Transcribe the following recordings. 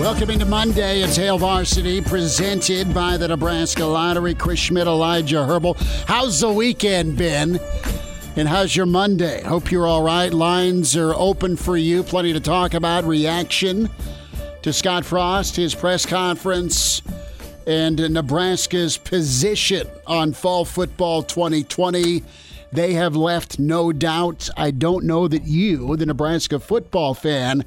Welcome into Monday. It's Hail Varsity presented by the Nebraska Lottery. Chris Schmidt, Elijah Herbal. How's the weekend been? And how's your Monday? Hope you're all right. Lines are open for you. Plenty to talk about. Reaction to Scott Frost, his press conference, and Nebraska's position on fall football 2020. They have left no doubt. I don't know that you, the Nebraska football fan,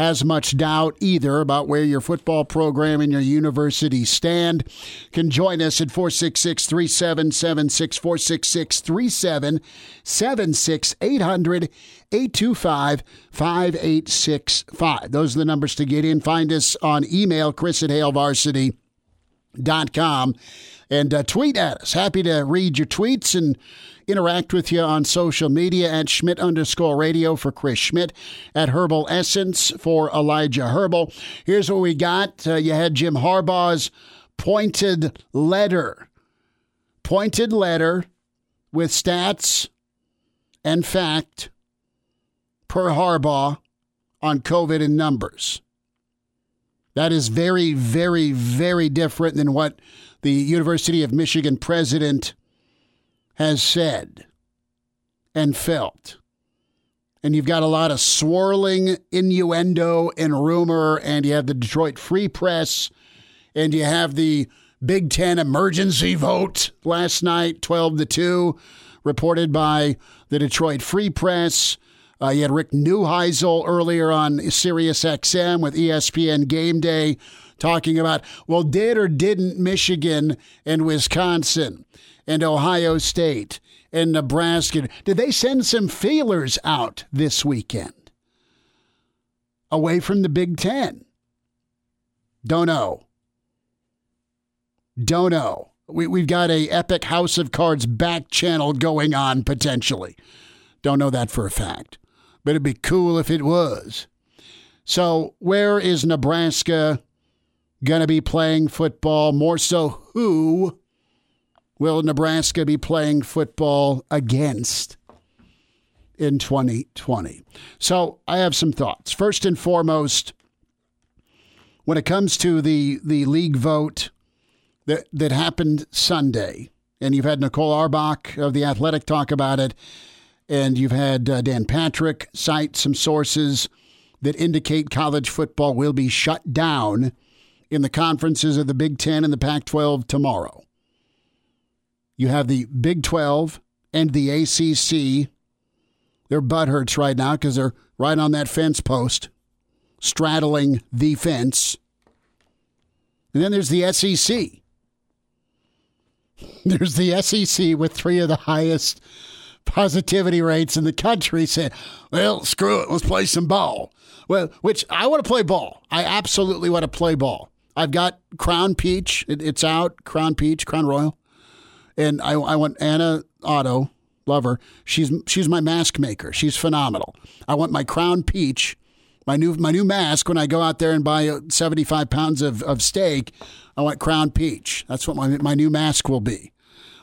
has much doubt either about where your football program and your university stand. Can join us at 466 3776 466 3776 800 825 5865. Those are the numbers to get in. Find us on email, chris at hailvarsity.com, and uh, tweet at us. Happy to read your tweets and interact with you on social media at Schmidt underscore radio for Chris Schmidt, at Herbal Essence for Elijah Herbal. Here's what we got. Uh, you had Jim Harbaugh's pointed letter. Pointed letter with stats and fact per Harbaugh on COVID and numbers. That is very, very, very different than what the University of Michigan president has said and felt. And you've got a lot of swirling innuendo and rumor, and you have the Detroit Free Press, and you have the Big Ten emergency vote last night, 12 to 2, reported by the Detroit Free Press. Uh, you had Rick Neuheisel earlier on Sirius XM with ESPN Game Day talking about, well, did or didn't Michigan and Wisconsin and Ohio State and Nebraska. Did they send some feelers out this weekend away from the Big Ten? Don't know. Don't know. We, we've got a epic House of Cards back channel going on potentially. Don't know that for a fact, but it'd be cool if it was. So, where is Nebraska going to be playing football? More so, who will Nebraska be playing football against in 2020? So I have some thoughts. First and foremost, when it comes to the, the league vote that, that happened Sunday, and you've had Nicole Auerbach of The Athletic talk about it, and you've had uh, Dan Patrick cite some sources that indicate college football will be shut down in the conferences of the Big Ten and the Pac 12 tomorrow. You have the Big 12 and the ACC. Their butt hurts right now because they're right on that fence post, straddling the fence. And then there's the SEC. There's the SEC with three of the highest positivity rates in the country saying, well, screw it, let's play some ball. Well, which I want to play ball. I absolutely want to play ball. I've got Crown Peach. It, it's out. Crown Peach, Crown Royal and I, I want Anna Otto, love her. She's she's my mask maker. She's phenomenal. I want my Crown Peach, my new my new mask. When I go out there and buy seventy five pounds of, of steak, I want Crown Peach. That's what my my new mask will be.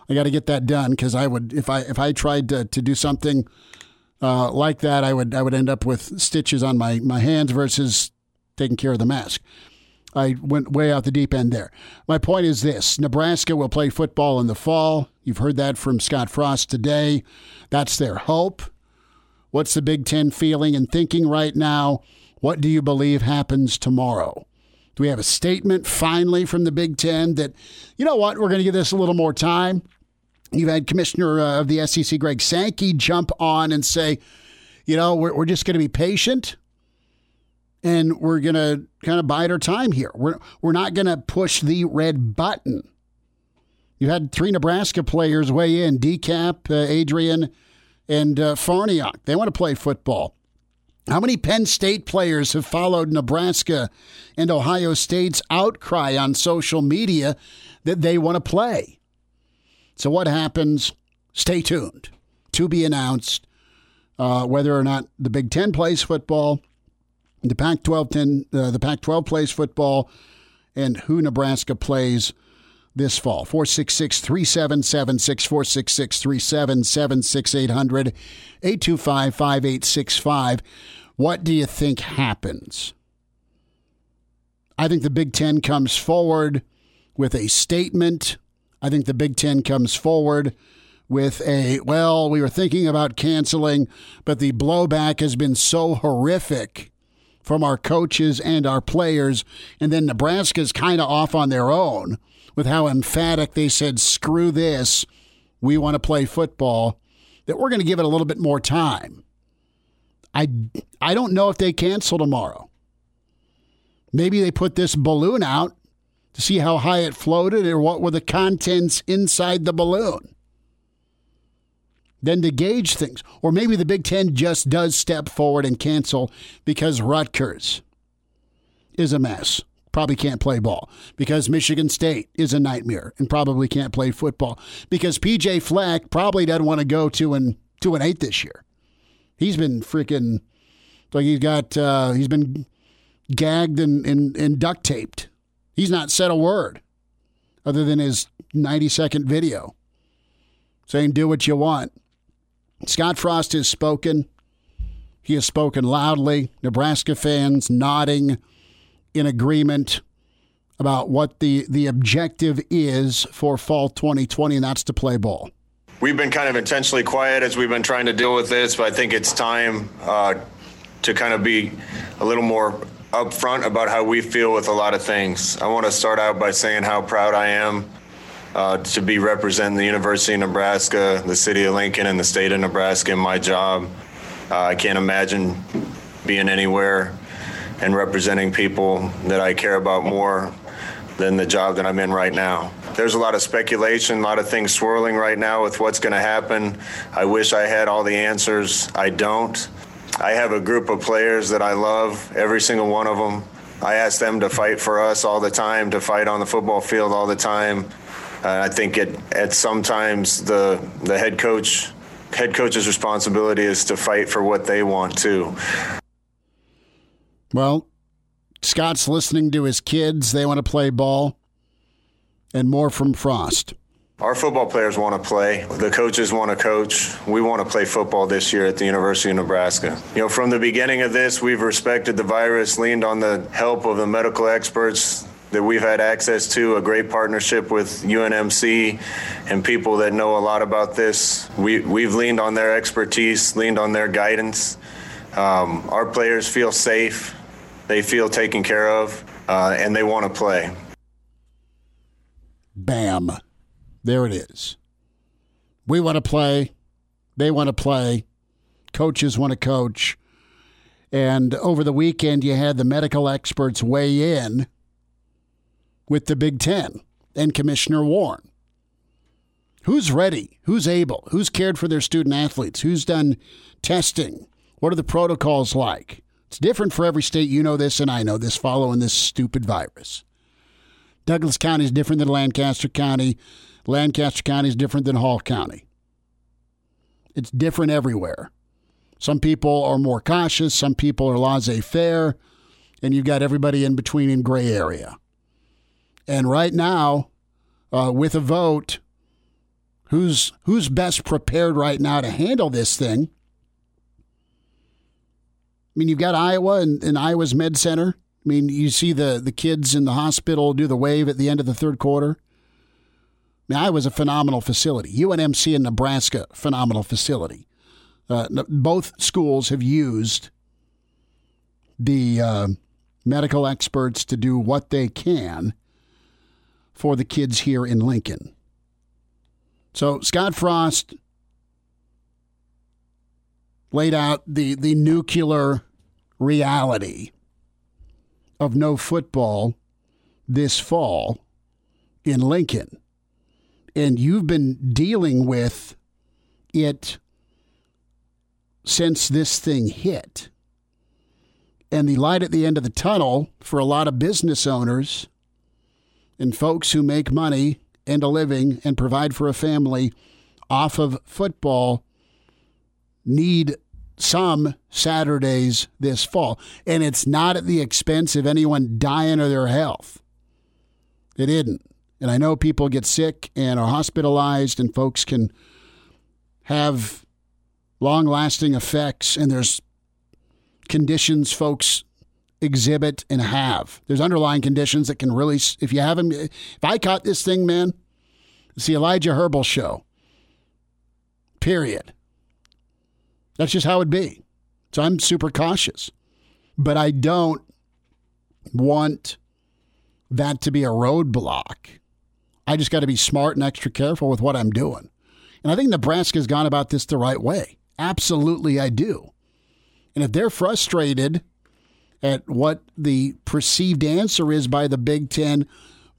I got to get that done because I would if I if I tried to, to do something uh, like that, I would I would end up with stitches on my my hands versus taking care of the mask. I went way out the deep end there. My point is this Nebraska will play football in the fall. You've heard that from Scott Frost today. That's their hope. What's the Big Ten feeling and thinking right now? What do you believe happens tomorrow? Do we have a statement finally from the Big Ten that, you know what, we're going to give this a little more time? You've had Commissioner uh, of the SEC, Greg Sankey, jump on and say, you know, we're, we're just going to be patient and we're going to kind of bide our time here. We're, we're not going to push the red button. You had three Nebraska players weigh in DeCap, uh, Adrian, and uh. They want to play football. How many Penn State players have followed Nebraska and Ohio State's outcry on social media that they want to play. So, what happens? Stay tuned. To be announced uh, whether or not the Big Ten plays football, the Pac 12 uh, the Pac 12 plays football, and who Nebraska plays this fall. 466 377 6466 3776 800 825 5865. What do you think happens? I think the Big Ten comes forward with a statement. I think the Big Ten comes forward with a, well, we were thinking about canceling, but the blowback has been so horrific from our coaches and our players. And then Nebraska's kind of off on their own with how emphatic they said, screw this, we want to play football, that we're going to give it a little bit more time. I, I don't know if they cancel tomorrow. Maybe they put this balloon out to see how high it floated or what were the contents inside the balloon than to gauge things. Or maybe the Big Ten just does step forward and cancel because Rutgers is a mess. Probably can't play ball because Michigan State is a nightmare and probably can't play football because PJ Fleck probably doesn't want to go to an two and eight this year. He's been freaking like he's got uh, he's been gagged and, and, and duct taped. He's not said a word other than his 90 second video saying do what you want. Scott Frost has spoken. He has spoken loudly. Nebraska fans nodding in agreement about what the, the objective is for fall 2020, and that's to play ball. We've been kind of intentionally quiet as we've been trying to deal with this, but I think it's time uh, to kind of be a little more upfront about how we feel with a lot of things. I want to start out by saying how proud I am uh, to be representing the University of Nebraska, the city of Lincoln, and the state of Nebraska in my job. Uh, I can't imagine being anywhere and representing people that I care about more than the job that I'm in right now. There's a lot of speculation, a lot of things swirling right now with what's going to happen. I wish I had all the answers. I don't. I have a group of players that I love, every single one of them. I ask them to fight for us all the time, to fight on the football field all the time. Uh, I think it, at sometimes the the head coach head coach's responsibility is to fight for what they want too. Well, Scott's listening to his kids. They want to play ball, and more from Frost. Our football players want to play. The coaches want to coach. We want to play football this year at the University of Nebraska. You know, from the beginning of this, we've respected the virus, leaned on the help of the medical experts, that we've had access to, a great partnership with UNMC and people that know a lot about this. We, we've leaned on their expertise, leaned on their guidance. Um, our players feel safe, they feel taken care of, uh, and they want to play. Bam. There it is. We want to play. They want to play. Coaches want to coach. And over the weekend, you had the medical experts weigh in with the Big Ten and Commissioner Warren. Who's ready? Who's able? Who's cared for their student athletes? Who's done testing? What are the protocols like? It's different for every state. You know this, and I know this following this stupid virus. Douglas County is different than Lancaster County. Lancaster County is different than Hall County. It's different everywhere. Some people are more cautious, some people are laissez faire, and you've got everybody in between in gray area. And right now, uh, with a vote, who's who's best prepared right now to handle this thing? I mean, you've got Iowa and, and Iowa's Med Center. I mean, you see the the kids in the hospital do the wave at the end of the third quarter. I mean, Iowa's a phenomenal facility. UNMC in Nebraska, phenomenal facility. Uh, both schools have used the uh, medical experts to do what they can for the kids here in Lincoln. So Scott Frost laid out the, the nuclear reality of no football this fall in Lincoln. And you've been dealing with it since this thing hit. And the light at the end of the tunnel for a lot of business owners And folks who make money and a living and provide for a family off of football need some Saturdays this fall. And it's not at the expense of anyone dying or their health. It isn't. And I know people get sick and are hospitalized, and folks can have long lasting effects, and there's conditions folks exhibit and have. There's underlying conditions that can really, if you have them, if I caught this thing, man, it's the Elijah Herbal show. Period. That's just how it'd be. So I'm super cautious. But I don't want that to be a roadblock. I just got to be smart and extra careful with what I'm doing. And I think Nebraska's gone about this the right way. Absolutely, I do. And if they're frustrated at what the perceived answer is by the Big Ten,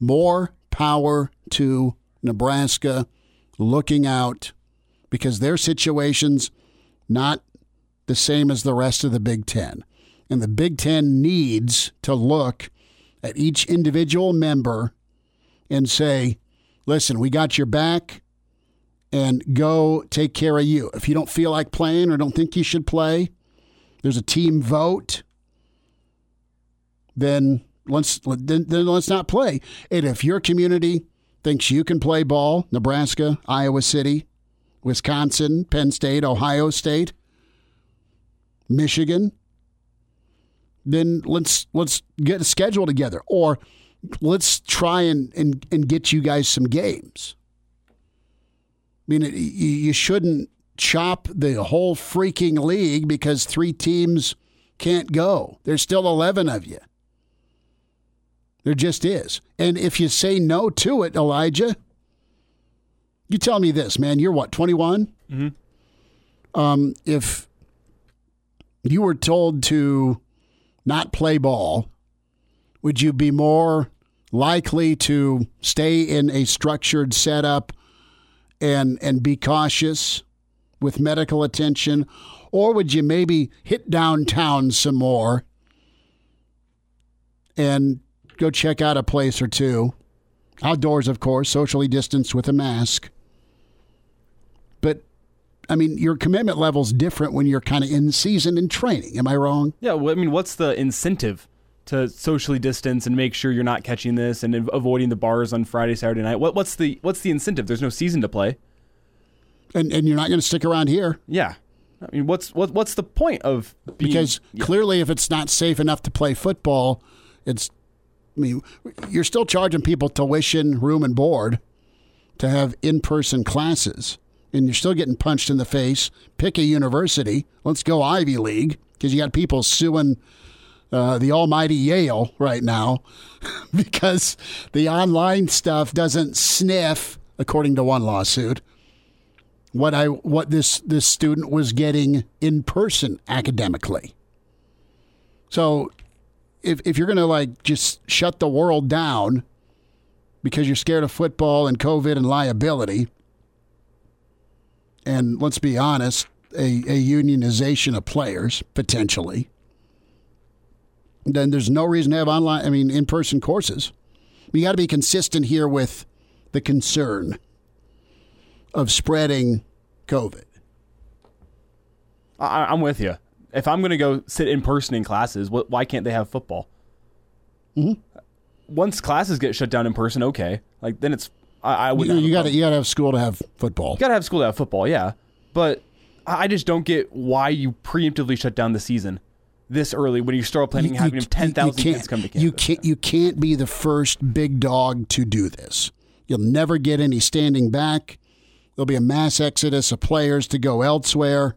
more power to Nebraska looking out because their situation's not the same as the rest of the Big Ten. And the Big Ten needs to look at each individual member and say, listen, we got your back and go take care of you. If you don't feel like playing or don't think you should play, there's a team vote. Then let's then, then let's not play. And if your community thinks you can play ball, Nebraska, Iowa City, Wisconsin, Penn State, Ohio State, Michigan, then let's let's get a schedule together or let's try and, and, and get you guys some games. I mean, you shouldn't chop the whole freaking league because three teams can't go. There's still 11 of you. There just is. And if you say no to it, Elijah, you tell me this, man. You're what, 21? Mm-hmm. Um, if you were told to not play ball, would you be more likely to stay in a structured setup and and be cautious with medical attention or would you maybe hit downtown some more and go check out a place or two outdoors of course socially distanced with a mask but I mean, your commitment level is different when you're kind of in season and training. Am I wrong? Yeah. Well, I mean, what's the incentive to socially distance and make sure you're not catching this and avoiding the bars on Friday, Saturday night? What, what's the what's the incentive? There's no season to play, and and you're not going to stick around here. Yeah. I mean, what's what what's the point of being, because yeah. clearly, if it's not safe enough to play football, it's. I mean, you're still charging people tuition, room, and board to have in-person classes and you're still getting punched in the face. Pick a university. Let's go Ivy League because you got people suing uh, the almighty Yale right now because the online stuff doesn't sniff, according to one lawsuit, what I what this this student was getting in person academically. So, if if you're going to like just shut the world down because you're scared of football and COVID and liability and let's be honest, a, a unionization of players potentially, then there's no reason to have online, I mean, in person courses. You got to be consistent here with the concern of spreading COVID. I, am with you. If I'm going to go sit in person in classes, why can't they have football? Mm-hmm. Once classes get shut down in person, okay. Like then it's I, I would. You, you got to you got to have school to have football. You got to have school to have football, yeah. But I just don't get why you preemptively shut down the season this early when you start planning you, having ten thousand kids come to campus. You can't you can't be the first big dog to do this. You'll never get any standing back. There'll be a mass exodus of players to go elsewhere.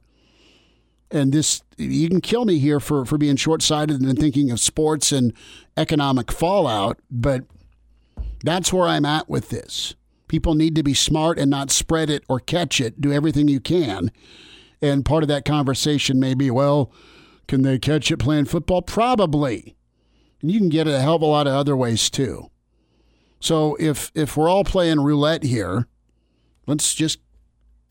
And this you can kill me here for, for being short sighted and thinking of sports and economic fallout, but that's where I'm at with this. People need to be smart and not spread it or catch it. Do everything you can. And part of that conversation may be, well, can they catch it playing football? Probably. And you can get it a hell of a lot of other ways too. So if if we're all playing roulette here, let's just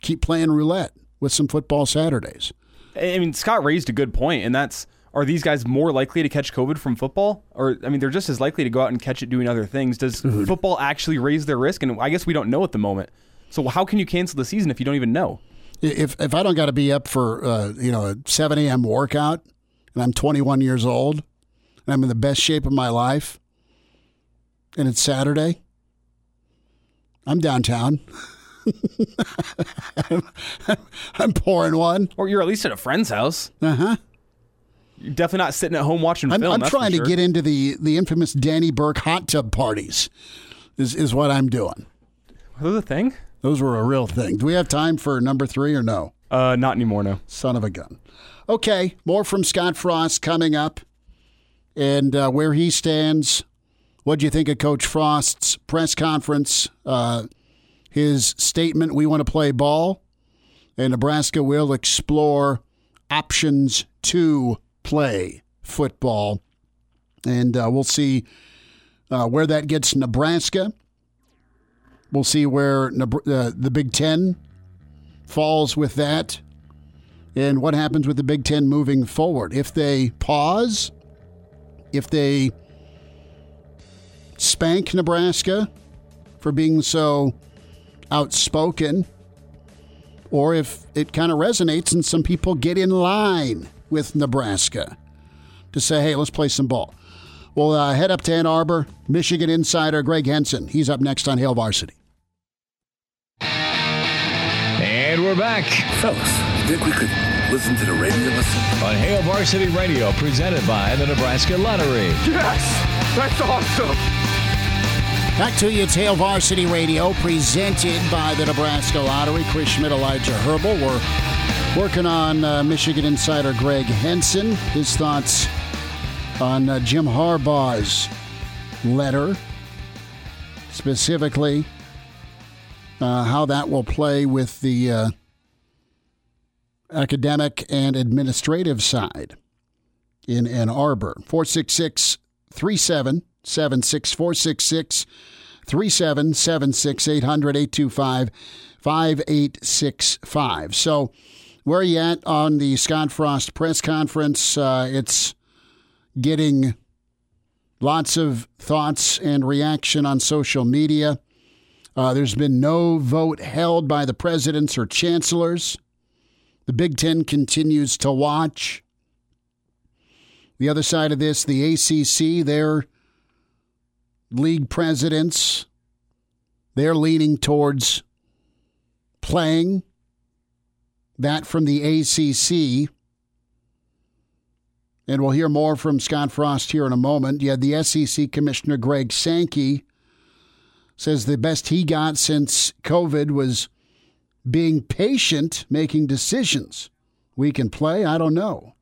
keep playing roulette with some football Saturdays. I mean, Scott raised a good point, and that's are these guys more likely to catch COVID from football? Or, I mean, they're just as likely to go out and catch it doing other things. Does football actually raise their risk? And I guess we don't know at the moment. So, how can you cancel the season if you don't even know? If, if I don't got to be up for, uh, you know, a 7 a.m. workout and I'm 21 years old and I'm in the best shape of my life and it's Saturday, I'm downtown. I'm, I'm pouring one. Or you're at least at a friend's house. Uh huh. You're definitely not sitting at home watching I'm, film. I'm trying to get into the, the infamous Danny Burke hot tub parties, is, is what I'm doing. Are those a thing? Those were a real thing. Do we have time for number three or no? Uh, not anymore, no. Son of a gun. Okay, more from Scott Frost coming up and uh, where he stands. What do you think of Coach Frost's press conference? Uh, his statement, we want to play ball, and Nebraska will explore options to play football. And uh, we'll see uh, where that gets Nebraska. We'll see where uh, the Big Ten falls with that and what happens with the Big Ten moving forward. If they pause, if they spank Nebraska for being so outspoken, or if it kind of resonates and some people get in line with Nebraska to say, hey, let's play some ball. We'll uh, head up to Ann Arbor. Michigan insider Gregg Henson. He's up next on Hail Varsity. And we're back Fellas, think we could listen to the radio listen? on Hail Varsity Radio, presented by the Nebraska Lottery. Yes! That's awesome! Back to you. It's Hail Varsity Radio, presented by the Nebraska Lottery. Chris Schmidt, Elijah Herbal. We're working on uh, Michigan insider Gregg Henson. His thoughts on uh, Jim Harbaugh's letter, specifically uh, how that will play with the uh, academic and administrative side in Ann Arbor. 466 3776 466 3776 800 825 5865. So, where are you at on the Scott Frost press conference? Uh, it's getting lots of thoughts and reaction on social media. Uh, there's been no vote held by the presidents or chancellors. The Big Ten continues to watch. The other side of this, the ACC, their league presidents, they're leaning towards playing that from the ACC. And we'll hear more from Scott Frost here in a moment. You had the SEC Commissioner Greg Sankey says the best he got since COVID was being patient, making decisions. We can play? I don't know.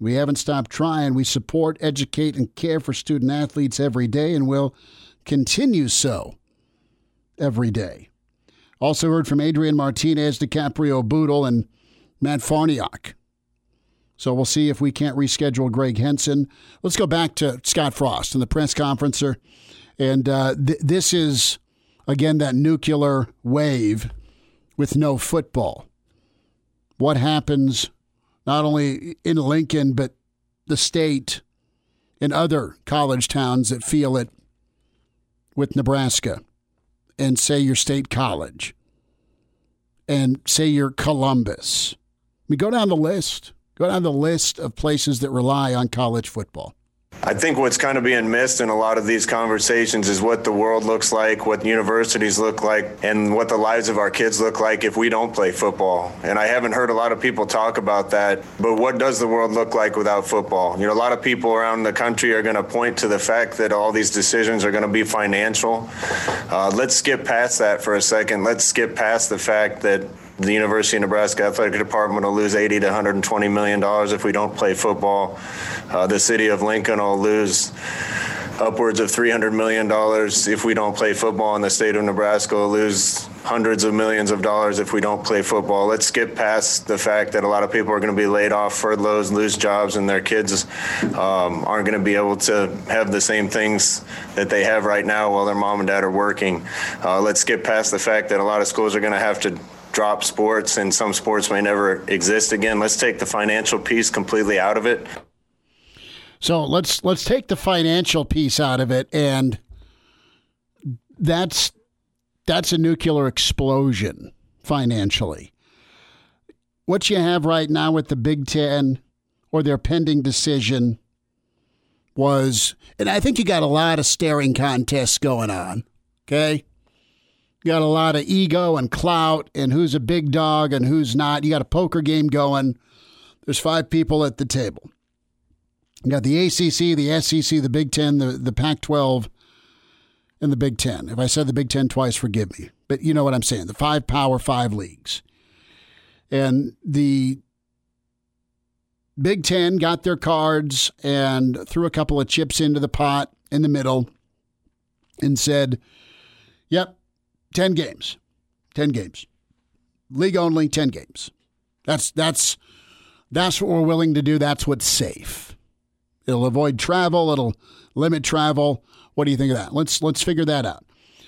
We haven't stopped trying. We support, educate, and care for student athletes every day and will continue so every day. Also heard from Adrian Martinez, Dicaprio Bootle, and Matt Farniok. So we'll see if we can't reschedule Gregg Henson. Let's go back to Scott Frost and the press conferencer. And uh, th- this is, again, that nuclear wave with no football. What happens not only in Lincoln, but the state and other college towns that feel it with Nebraska, and say your state college, and say your Columbus. I mean, go down the list. Go down the list of places that rely on college football. I think what's kind of being missed in a lot of these conversations is what the world looks like, what universities look like, and what the lives of our kids look like if we don't play football. And I haven't heard a lot of people talk about that. But what does the world look like without football? You know, a lot of people around the country are going to point to the fact that all these decisions are going to be financial. Uh, let's skip past that for a second. Let's skip past the fact that the University of Nebraska Athletic Department will lose 80 to 120 million dollars if we don't play football. Uh, the city of Lincoln will lose upwards of 300 million dollars if we don't play football, and the state of Nebraska will lose hundreds of millions of dollars if we don't play football. Let's skip past the fact that a lot of people are going to be laid off, furloughs, lose jobs, and their kids um, aren't going to be able to have the same things that they have right now while their mom and dad are working. Uh, let's skip past the fact that a lot of schools are going to have to drop sports and some sports may never exist again. Let's take the financial piece completely out of it. So let's let's take the financial piece out of it, and that's that's a nuclear explosion financially. What you have right now with the Big Ten or their pending decision was, and I think you got a lot of staring contests going on. Okay. Got a lot of ego and clout and who's a big dog and who's not. You got a poker game going. There's five people at the table. You got the ACC, the SEC, the Big Ten, the, the Pac 12, and the Big Ten. If I said the Big Ten twice, forgive me. But you know what I'm saying. The five Power Five leagues. And the Big Ten got their cards and threw a couple of chips into the pot in the middle and said, yep, 10 games. 10 games. League only, 10 games. That's, that's, that's what we're willing to do. That's what's safe. It'll avoid travel. It'll limit travel. What do you think of that? Let's let's figure that out.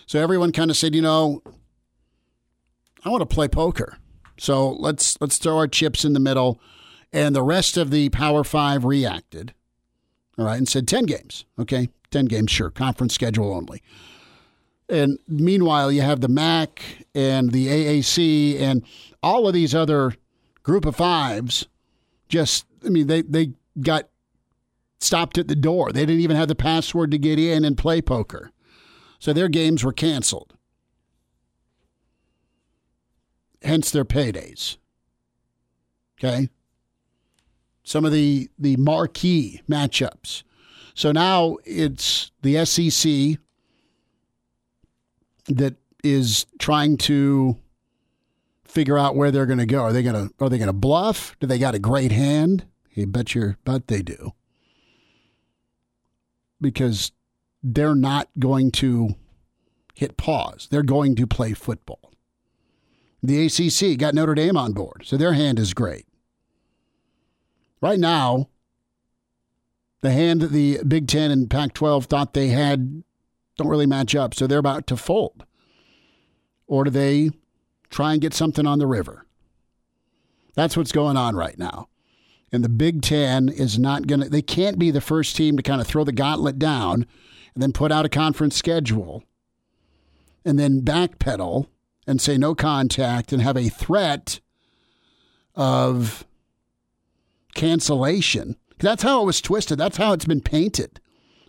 So everyone kind of said, you know, I want to play poker. So let's let's throw our chips in the middle. And the rest of the Power Five reacted. All right, and said 10 games. Okay, 10 games, sure. Conference schedule only. And meanwhile, you have the MAC and the AAC and all of these other group of fives just, I mean, they, they got stopped at the door. They didn't even have the password to get in and play poker. So their games were canceled. Hence their paydays. Okay? Some of the, the marquee matchups. So now it's the SEC that is trying to figure out where they're going to go. Are they going to are they going to bluff? Do they got a great hand? You bet your bet they do because they're not going to hit pause. They're going to play football. The ACC got Notre Dame on board, so their hand is great. Right now, the hand that the Big Ten and Pac 12 thought they had don't really match up, so they're about to fold. Or do they try and get something on the river? That's what's going on right now. And the Big Ten is not going to, they can't be the first team to kind of throw the gauntlet down and then put out a conference schedule and then backpedal and say no contact and have a threat of cancellation. That's how it was twisted. That's how it's been painted.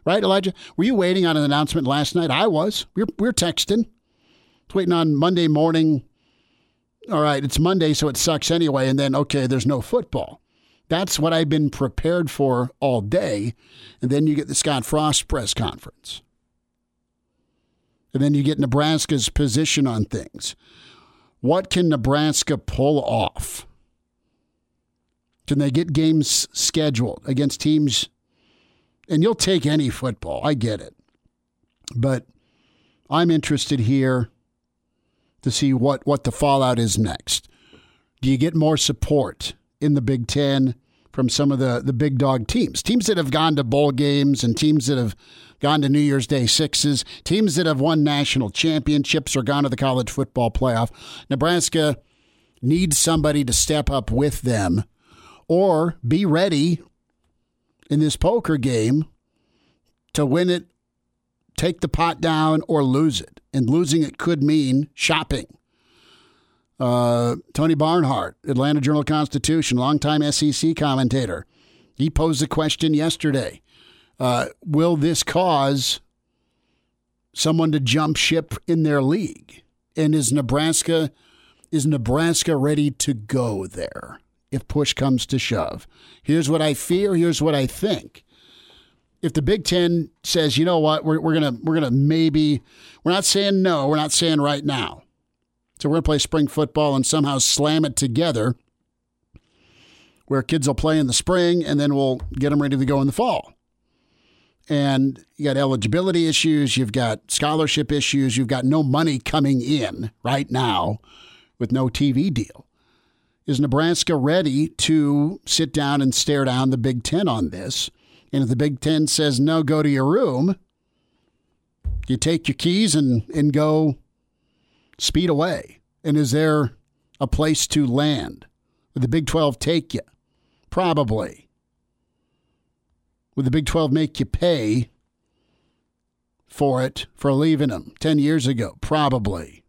Right, Elijah? Were you waiting on an announcement last night? I was. We were, we were texting. waiting on Monday morning. All right, it's Monday, so it sucks anyway. And then, okay, there's no football. That's what I've been prepared for all day. And then you get the Scott Frost press conference. And then you get Nebraska's position on things. What can Nebraska pull off? Can they get games scheduled against teams? And you'll take any football. I get it. But I'm interested here to see what, what the fallout is next. Do you get more support in the Big Ten from some of the, the big dog teams. Teams that have gone to bowl games and teams that have gone to New Year's Day sixes, teams that have won national championships or gone to the college football playoff. Nebraska needs somebody to step up with them or be ready in this poker game to win it, take the pot down, or lose it. And losing it could mean shopping uh, Tony Barnhart, Atlanta Journal Constitution, longtime SEC commentator, he posed a question yesterday. Uh, will this cause someone to jump ship in their league? And is Nebraska is Nebraska ready to go there if push comes to shove? Here's what I fear. Here's what I think. If the Big Ten says, you know what, we're, we're gonna we're gonna maybe we're not saying no, we're not saying right now so we're to play spring football and somehow slam it together where kids will play in the spring and then we'll get them ready to go in the fall. And you got eligibility issues, you've got scholarship issues, you've got no money coming in right now with no TV deal. Is Nebraska ready to sit down and stare down the Big Ten on this? And if the Big Ten says no, go to your room, you take your keys and, and go speed away? And is there a place to land? Would the Big 12 take you? Probably. Would the Big 12 make you pay for it for leaving them 10 years ago? Probably.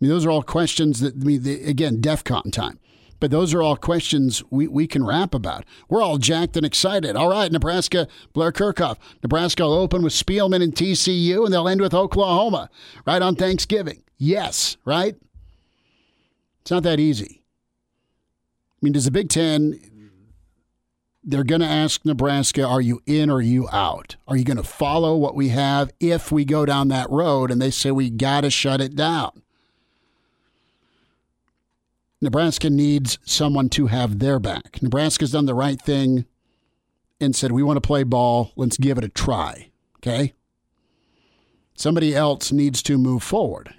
I mean, those are all questions that, I mean, the, again, DEF CON time. But those are all questions we, we can rap about. We're all jacked and excited. All right, Nebraska, Blair Kerkhoff. Nebraska will open with Spielman and TCU, and they'll end with Oklahoma right on Thanksgiving. Yes, right? It's not that easy. I mean, does the Big Ten, they're going to ask Nebraska, are you in or are you out? Are you going to follow what we have if we go down that road? And they say we got to shut it down. Nebraska needs someone to have their back. Nebraska's done the right thing and said, we want to play ball. Let's give it a try. Okay? Somebody else needs to move forward.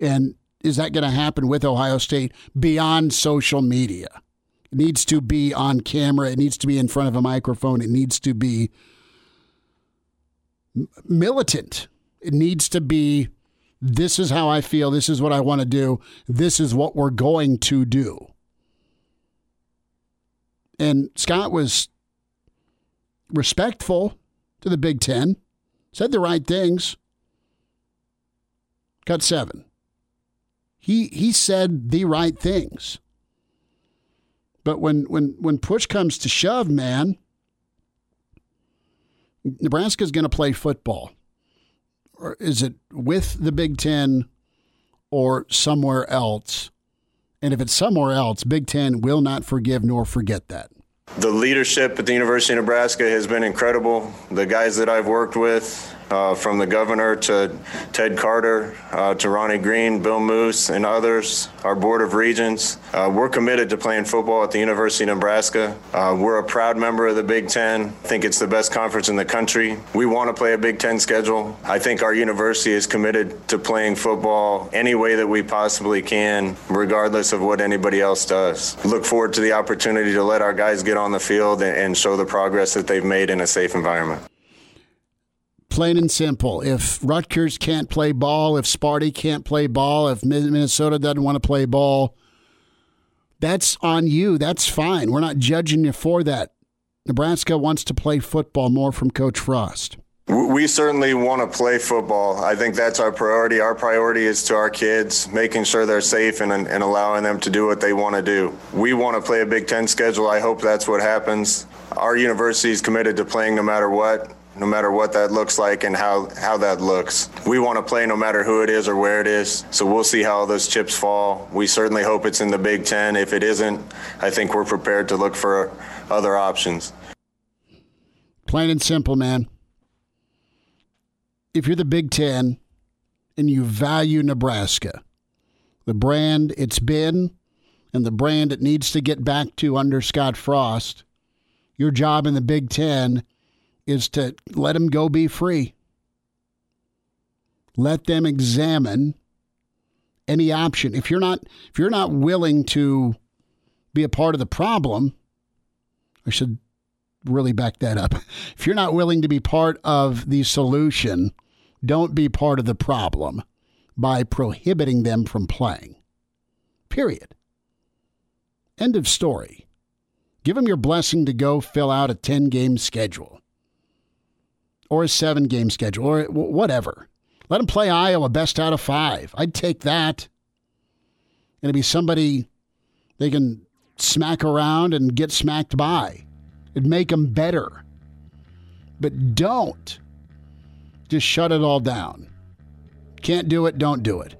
And is that going to happen with Ohio State beyond social media? It needs to be on camera. It needs to be in front of a microphone. It needs to be militant. It needs to be this is how I feel. This is what I want to do. This is what we're going to do. And Scott was respectful to the Big Ten, said the right things. Got seven. He he said the right things. But when when when push comes to shove, man, Nebraska's going to play football or is it with the Big Ten or somewhere else? And if it's somewhere else, Big Ten will not forgive nor forget that. The leadership at the University of Nebraska has been incredible. The guys that I've worked with, uh, from the governor to Ted Carter uh, to Ronnie Green, Bill Moos, and others, our Board of Regents. Uh, we're committed to playing football at the University of Nebraska. Uh, we're a proud member of the Big Ten. I think it's the best conference in the country. We want to play a Big Ten schedule. I think our university is committed to playing football any way that we possibly can, regardless of what anybody else does. Look forward to the opportunity to let our guys get on the field and show the progress that they've made in a safe environment plain and simple. If Rutgers can't play ball, if Sparty can't play ball, if Minnesota doesn't want to play ball, that's on you. That's fine. We're not judging you for that. Nebraska wants to play football more from Coach Frost. We certainly want to play football. I think that's our priority. Our priority is to our kids, making sure they're safe and, and allowing them to do what they want to do. We want to play a Big Ten schedule. I hope that's what happens. Our university is committed to playing no matter what no matter what that looks like and how, how that looks. We want to play no matter who it is or where it is. So we'll see how those chips fall. We certainly hope it's in the Big Ten. If it isn't, I think we're prepared to look for other options. Plain and simple, man. If you're the Big Ten and you value Nebraska, the brand it's been and the brand it needs to get back to under Scott Frost, your job in the Big Ten is to let them go be free. Let them examine any option. If you're not if you're not willing to be a part of the problem, I should really back that up. If you're not willing to be part of the solution, don't be part of the problem by prohibiting them from playing. Period. End of story. Give them your blessing to go fill out a 10 game schedule or a seven game schedule or whatever. Let them play Iowa best out of five. I'd take that. And it'd be somebody they can smack around and get smacked by. It'd make them better. But don't just shut it all down. Can't do it, don't do it.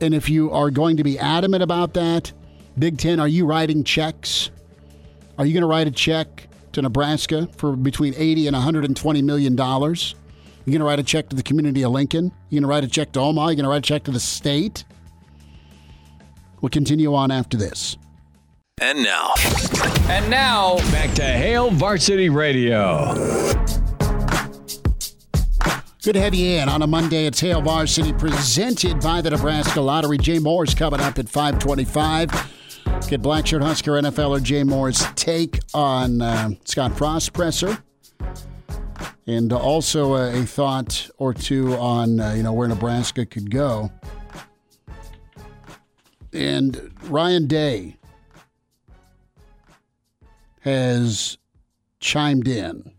And if you are going to be adamant about that, Big Ten, are you writing checks? Are you going to write a check to Nebraska for between 80 and 120 million dollars. You're going to write a check to the community of Lincoln. You're going to write a check to Omaha. You're going to write a check to the state. We'll continue on after this. And now. And now, back to Hail Varsity Radio. Good to have you in on a Monday. It's Hail Varsity presented by the Nebraska Lottery. Jay Moore's coming up at 525. Get Blackshirt Husker NFLer Jay Moore's take on uh, Scott Frost presser, and also uh, a thought or two on uh, you know where Nebraska could go. And Ryan Day has chimed in.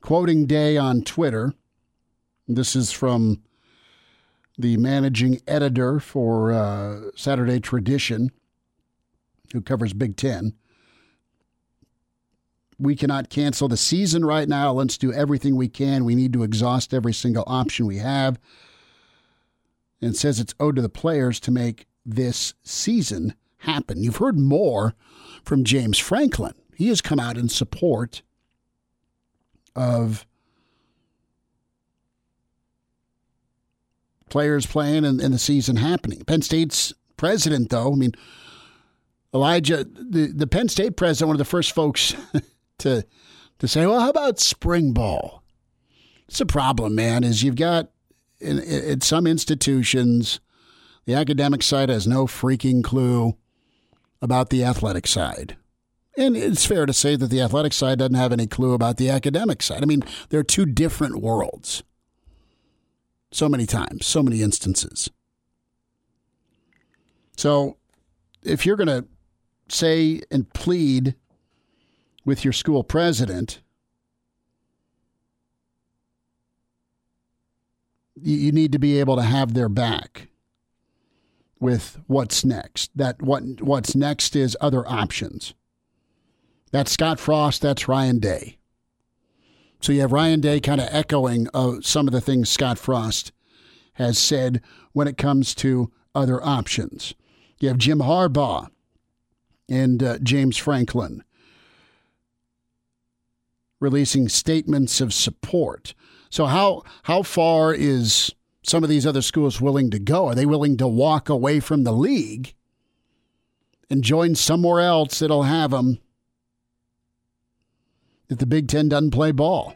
Quoting Day on Twitter, this is from the managing editor for uh, Saturday Tradition, who covers Big Ten. We cannot cancel the season right now. Let's do everything we can. We need to exhaust every single option we have. And says it's owed to the players to make this season happen. You've heard more from James Franklin. He has come out in support of players playing and, and the season happening. Penn State's president, though, I mean, Elijah, the, the Penn State president, one of the first folks to to say, well, how about spring ball? It's a problem, man, is you've got in, in some institutions, the academic side has no freaking clue about the athletic side. And it's fair to say that the athletic side doesn't have any clue about the academic side. I mean, they're two different worlds. So many times, so many instances. So if you're going to say and plead with your school president, you need to be able to have their back with what's next. That what what's next is other options. That's Scott Frost, that's Ryan Day. So you have Ryan Day kind of echoing uh, some of the things Scott Frost has said when it comes to other options. You have Jim Harbaugh and uh, James Franklin releasing statements of support. So how how far is some of these other schools willing to go? Are they willing to walk away from the league and join somewhere else that'll have them if the Big Ten doesn't play ball?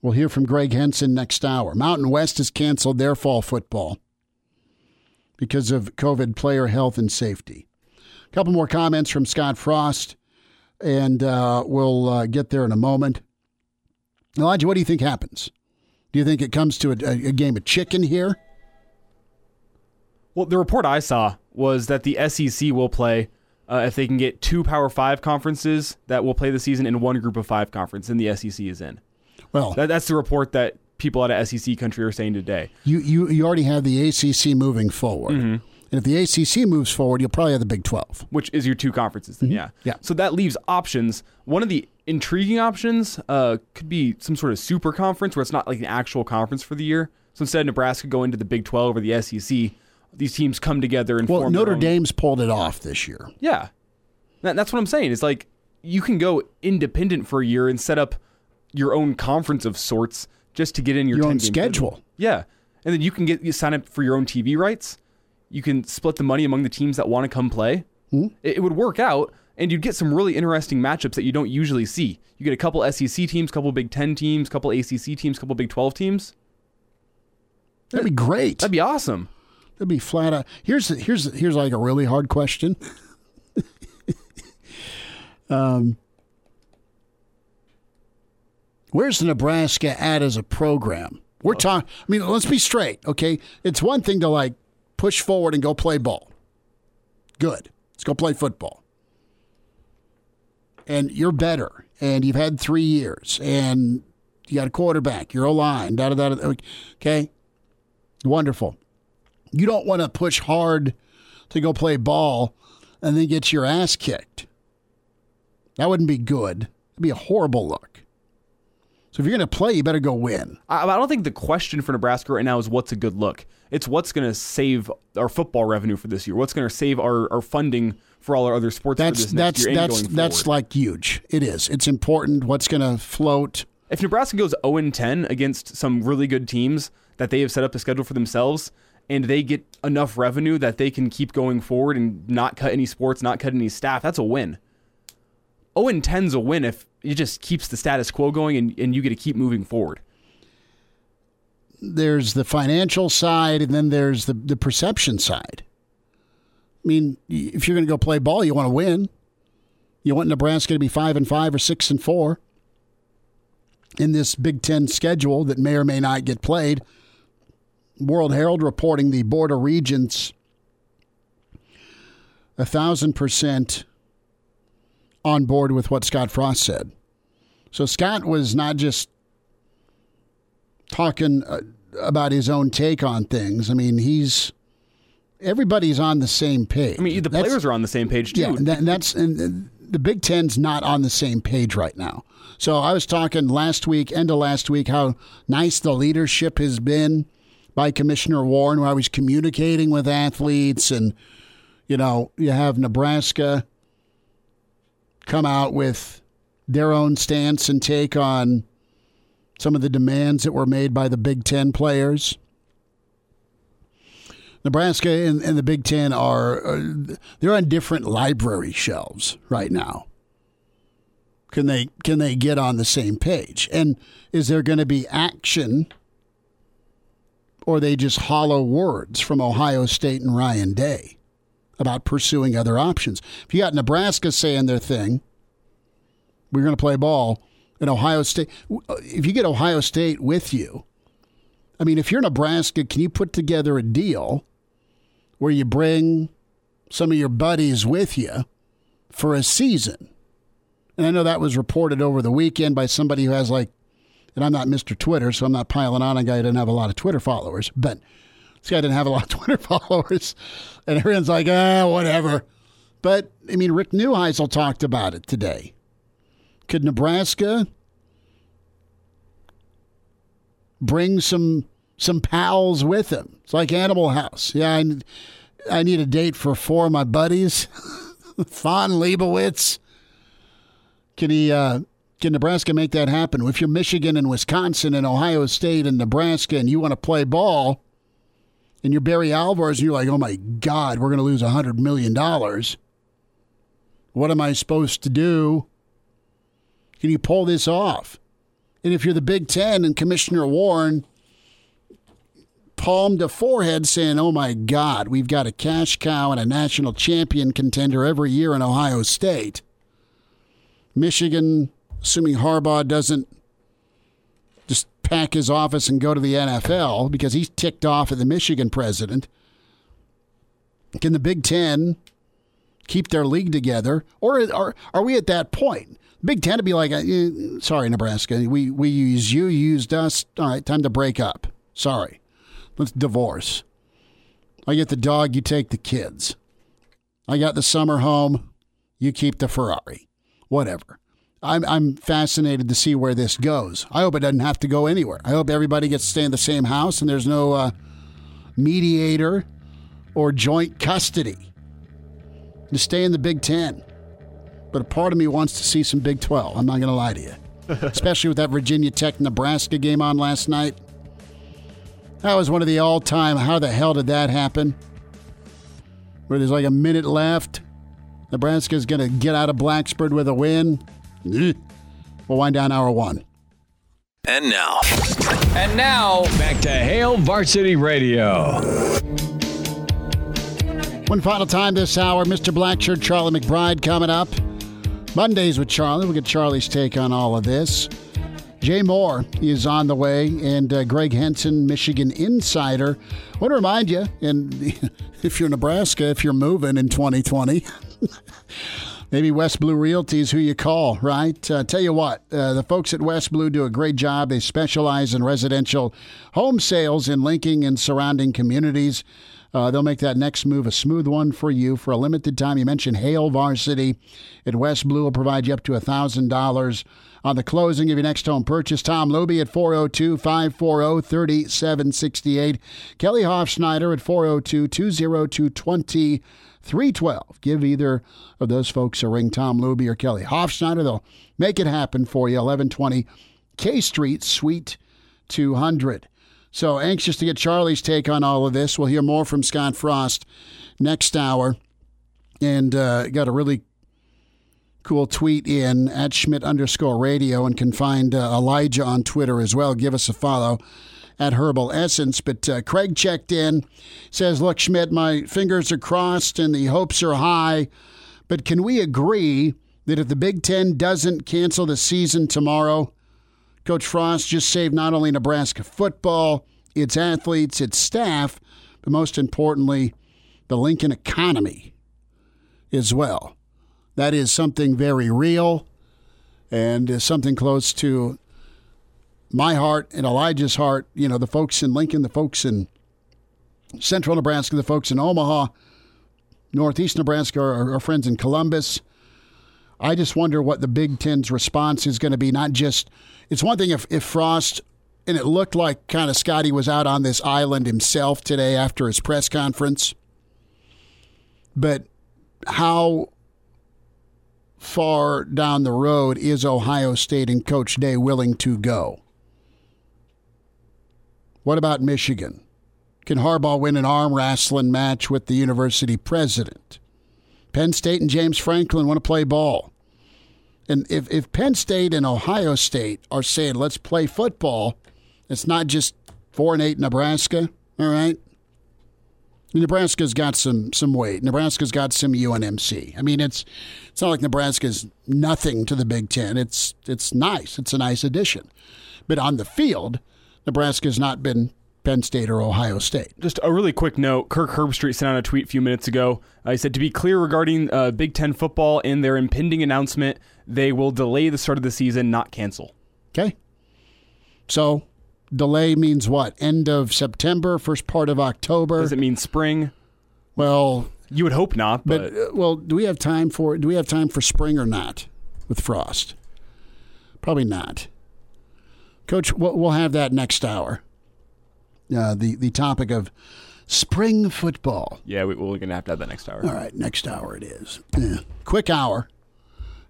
We'll hear from Gregg Henson next hour. Mountain West has canceled their fall football because of COVID player health and safety. A couple more comments from Scott Frost, and uh, we'll uh, get there in a moment. Elijah, what do you think happens? Do you think it comes to a, a game of chicken here? Well, the report I saw was that the SEC will play uh, if they can get two Power Five conferences that will play the season in one group of five conference, and the SEC is in. Well, that, that's the report that people out of SEC country are saying today. You you, you already have the ACC moving forward. Mm-hmm. And if the ACC moves forward, you'll probably have the Big 12. Which is your two conferences, then, mm-hmm. yeah. Yeah. So that leaves options. One of the intriguing options uh, could be some sort of super conference where it's not like an actual conference for the year. So instead Nebraska going to the Big 12 or the SEC, these teams come together and well, form Notre Dame's pulled it off this year. Yeah. That, that's what I'm saying. It's like you can go independent for a year and set up your own conference of sorts just to get in your, Your own 10-game schedule. Yeah. And then you can get you sign up for your own TV rights. You can split the money among the teams that want to come play. Hmm? It, it would work out, and you'd get some really interesting matchups that you don't usually see. You get a couple SEC teams, couple Big Ten teams, couple ACC teams, couple Big Twelve teams. That'd be great. That'd be awesome. That'd be flat out. Here's here's here's like a really hard question. um, where's Nebraska at as a program? We're talking. I mean, let's be straight, okay? It's one thing to like push forward and go play ball. Good. Let's go play football. And you're better, and you've had three years, and you got a quarterback, you're a line, da da da. Okay, wonderful. You don't want to push hard to go play ball and then get your ass kicked. That wouldn't be good. It'd be a horrible look. So if you're going to play, you better go win. I, I don't think the question for Nebraska right now is what's a good look. It's what's going to save our football revenue for this year. What's going to save our, our funding for all our other sports. That's for this next that's and that's that's like huge. It is. It's important. What's going to float? If Nebraska goes 0 10 against some really good teams that they have set up a schedule for themselves, and they get enough revenue that they can keep going forward and not cut any sports, not cut any staff, that's a win. 0 10's a win if it just keeps the status quo going and, and you get to keep moving forward. There's the financial side, and then there's the the perception side. I mean, if you're going to go play ball, you want to win. You want Nebraska to be five and five or six and four in this Big Ten schedule that may or may not get played. World Herald reporting the Board of Regents a thousand percent on board with what Scott Frost said. So Scott was not just talking uh, about his own take on things. I mean, he's everybody's on the same page. I mean, the That's- players are on the same page too. yeah, and, that, that's and the Big Ten's not on the same page right now. So I was talking last week, end of last week, how nice the leadership has been by Commissioner Warren, where I was communicating with athletes, and you know, you have Nebraska come out with their own stance and take on some of the demands that were made by the Big Ten players. Nebraska and, and the Big Ten are uh, they're on different library shelves right now. Can they can they get on the same page? And is there going to be action, or they just hollow words from Ohio State and Ryan Day about pursuing other options? If you got Nebraska saying their thing, we're going to play ball, and Ohio State. If you get Ohio State with you, I mean, if you're Nebraska, can you put together a deal where you bring some of your buddies with you for a season? And I know that was reported over the weekend by somebody who has like, and I'm not Mr. Twitter, so I'm not piling on a guy who doesn't have a lot of Twitter followers, but this guy didn't have a lot of Twitter followers. And everyone's like, ah, whatever. But, I mean, Rick Neuheisel talked about it today. Could Nebraska bring some some pals with him. It's like Animal House. Yeah, I, I need a date for four of my buddies. Fawn Leibowitz. Can he? Uh, can Nebraska make that happen? If you're Michigan and Wisconsin and Ohio State and Nebraska and you want to play ball, and you're Barry Alvarez and you're like, oh my God, we're going to lose a hundred million dollars. What am I supposed to do? Can you pull this off? And if you're the Big Ten and Commissioner Warren palmed a forehead saying, oh my God, we've got a cash cow and a national champion contender every year in Ohio State. Michigan, assuming Harbaugh doesn't just pack his office and go to the NFL because he's ticked off at the Michigan president. Can the Big Ten keep their league together? Or are, are we at that point? Big Ten to be like, eh, sorry, Nebraska, we, we use you, you used us. All right, time to break up. Sorry. Let's divorce. I get the dog, you take the kids. I got the summer home, you keep the Ferrari. Whatever. I'm, I'm fascinated to see where this goes. I hope it doesn't have to go anywhere. I hope everybody gets to stay in the same house and there's no uh, mediator or joint custody. To stay in the Big Ten. But a part of me wants to see some Big 12. I'm not going to lie to you. Especially with that Virginia Tech Nebraska game on last night. That was one of the all time. How the hell did that happen? Where there's like a minute left. Nebraska's going to get out of Blacksburg with a win. We'll wind down hour one. And now, And now, back to Hail Varsity Radio. One final time this hour, Mr. Blackshirt, Charlie McBride coming up. Mondays with Charlie. We'll get Charlie's take on all of this. Jay Moore is on the way, and uh, Gregg Henson, Michigan Insider. I want to remind you, and if you're Nebraska, if you're moving in 2020, maybe West Blue Realty is who you call, right? Uh, tell you what, uh, the folks at West Blue do a great job. They specialize in residential home sales in Lincoln and surrounding communities. Uh, they'll make that next move a smooth one for you for a limited time. You mentioned Hail Varsity at West Blue will provide you up to $1,000 on the closing of your next home purchase. Tom Luby at 402 540 3768. Kelly Hofschneider at 402 202 2312. Give either of those folks a ring, Tom Luby or Kelly Hofschneider. They'll make it happen for you. 1120 K Street, Suite 200. So anxious to get Charlie's take on all of this. We'll hear more from Scott Frost next hour. And uh, got a really cool tweet in at Schmidt underscore radio and can find uh, Elijah on Twitter as well. Give us a follow at Herbal Essence. But uh, Craig checked in, says, Look, Schmidt, my fingers are crossed and the hopes are high. But can we agree that if the Big Ten doesn't cancel the season tomorrow, Coach Frost just saved not only Nebraska football, its athletes, its staff, but most importantly, the Lincoln economy as well. That is something very real and is something close to my heart and Elijah's heart. You know, the folks in Lincoln, the folks in central Nebraska, the folks in Omaha, northeast Nebraska, our, our friends in Columbus. I just wonder what the Big Ten's response is going to be. Not just, it's one thing if, if Frost, and it looked like kind of Scotty was out on this island himself today after his press conference, but how far down the road is Ohio State and Coach Day willing to go? What about Michigan? Can Harbaugh win an arm wrestling match with the university president? Penn State and James Franklin want to play ball. And if, if Penn State and Ohio State are saying, let's play football, it's not just 4 and 8 Nebraska, all right? Nebraska's got some some weight. Nebraska's got some UNMC. I mean, it's it's not like Nebraska's nothing to the Big Ten. It's it's nice. It's a nice addition. But on the field, Nebraska's not been Penn State or Ohio State. Just a really quick note Kirk Herbstreit sent out a tweet a few minutes ago. Uh, he said, To be clear regarding uh, Big Ten football and their impending announcement, they will delay the start of the season, not cancel. Okay. So delay means what? End of September, first part of October. Does it mean spring? Well, you would hope not, but, but uh, well, do we have time for do we have time for spring or not with frost? Probably not. Coach, we'll have that next hour. Uh, the the topic of spring football. Yeah, we, we're going to have to have that next hour. All right, next hour it is. Yeah. Quick hour,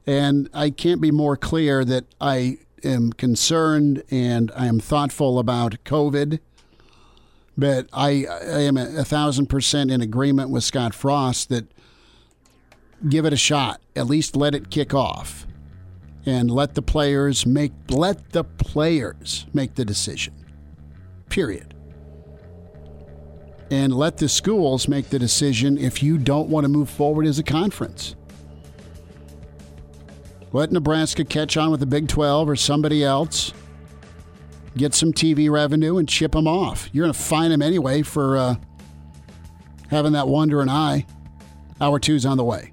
and I can't be more clear that I am concerned and I am thoughtful about COVID. But I, I am a, a thousand percent in agreement with Scott Frost that give it a shot. At least let it kick off, and let the players make let the players make the decision. Period. And let the schools make the decision if you don't want to move forward as a conference. Let Nebraska catch on with the Big 12 or somebody else. Get some TV revenue and chip them off. You're going to fine them anyway for uh, having that wandering eye. Hour two's on the way.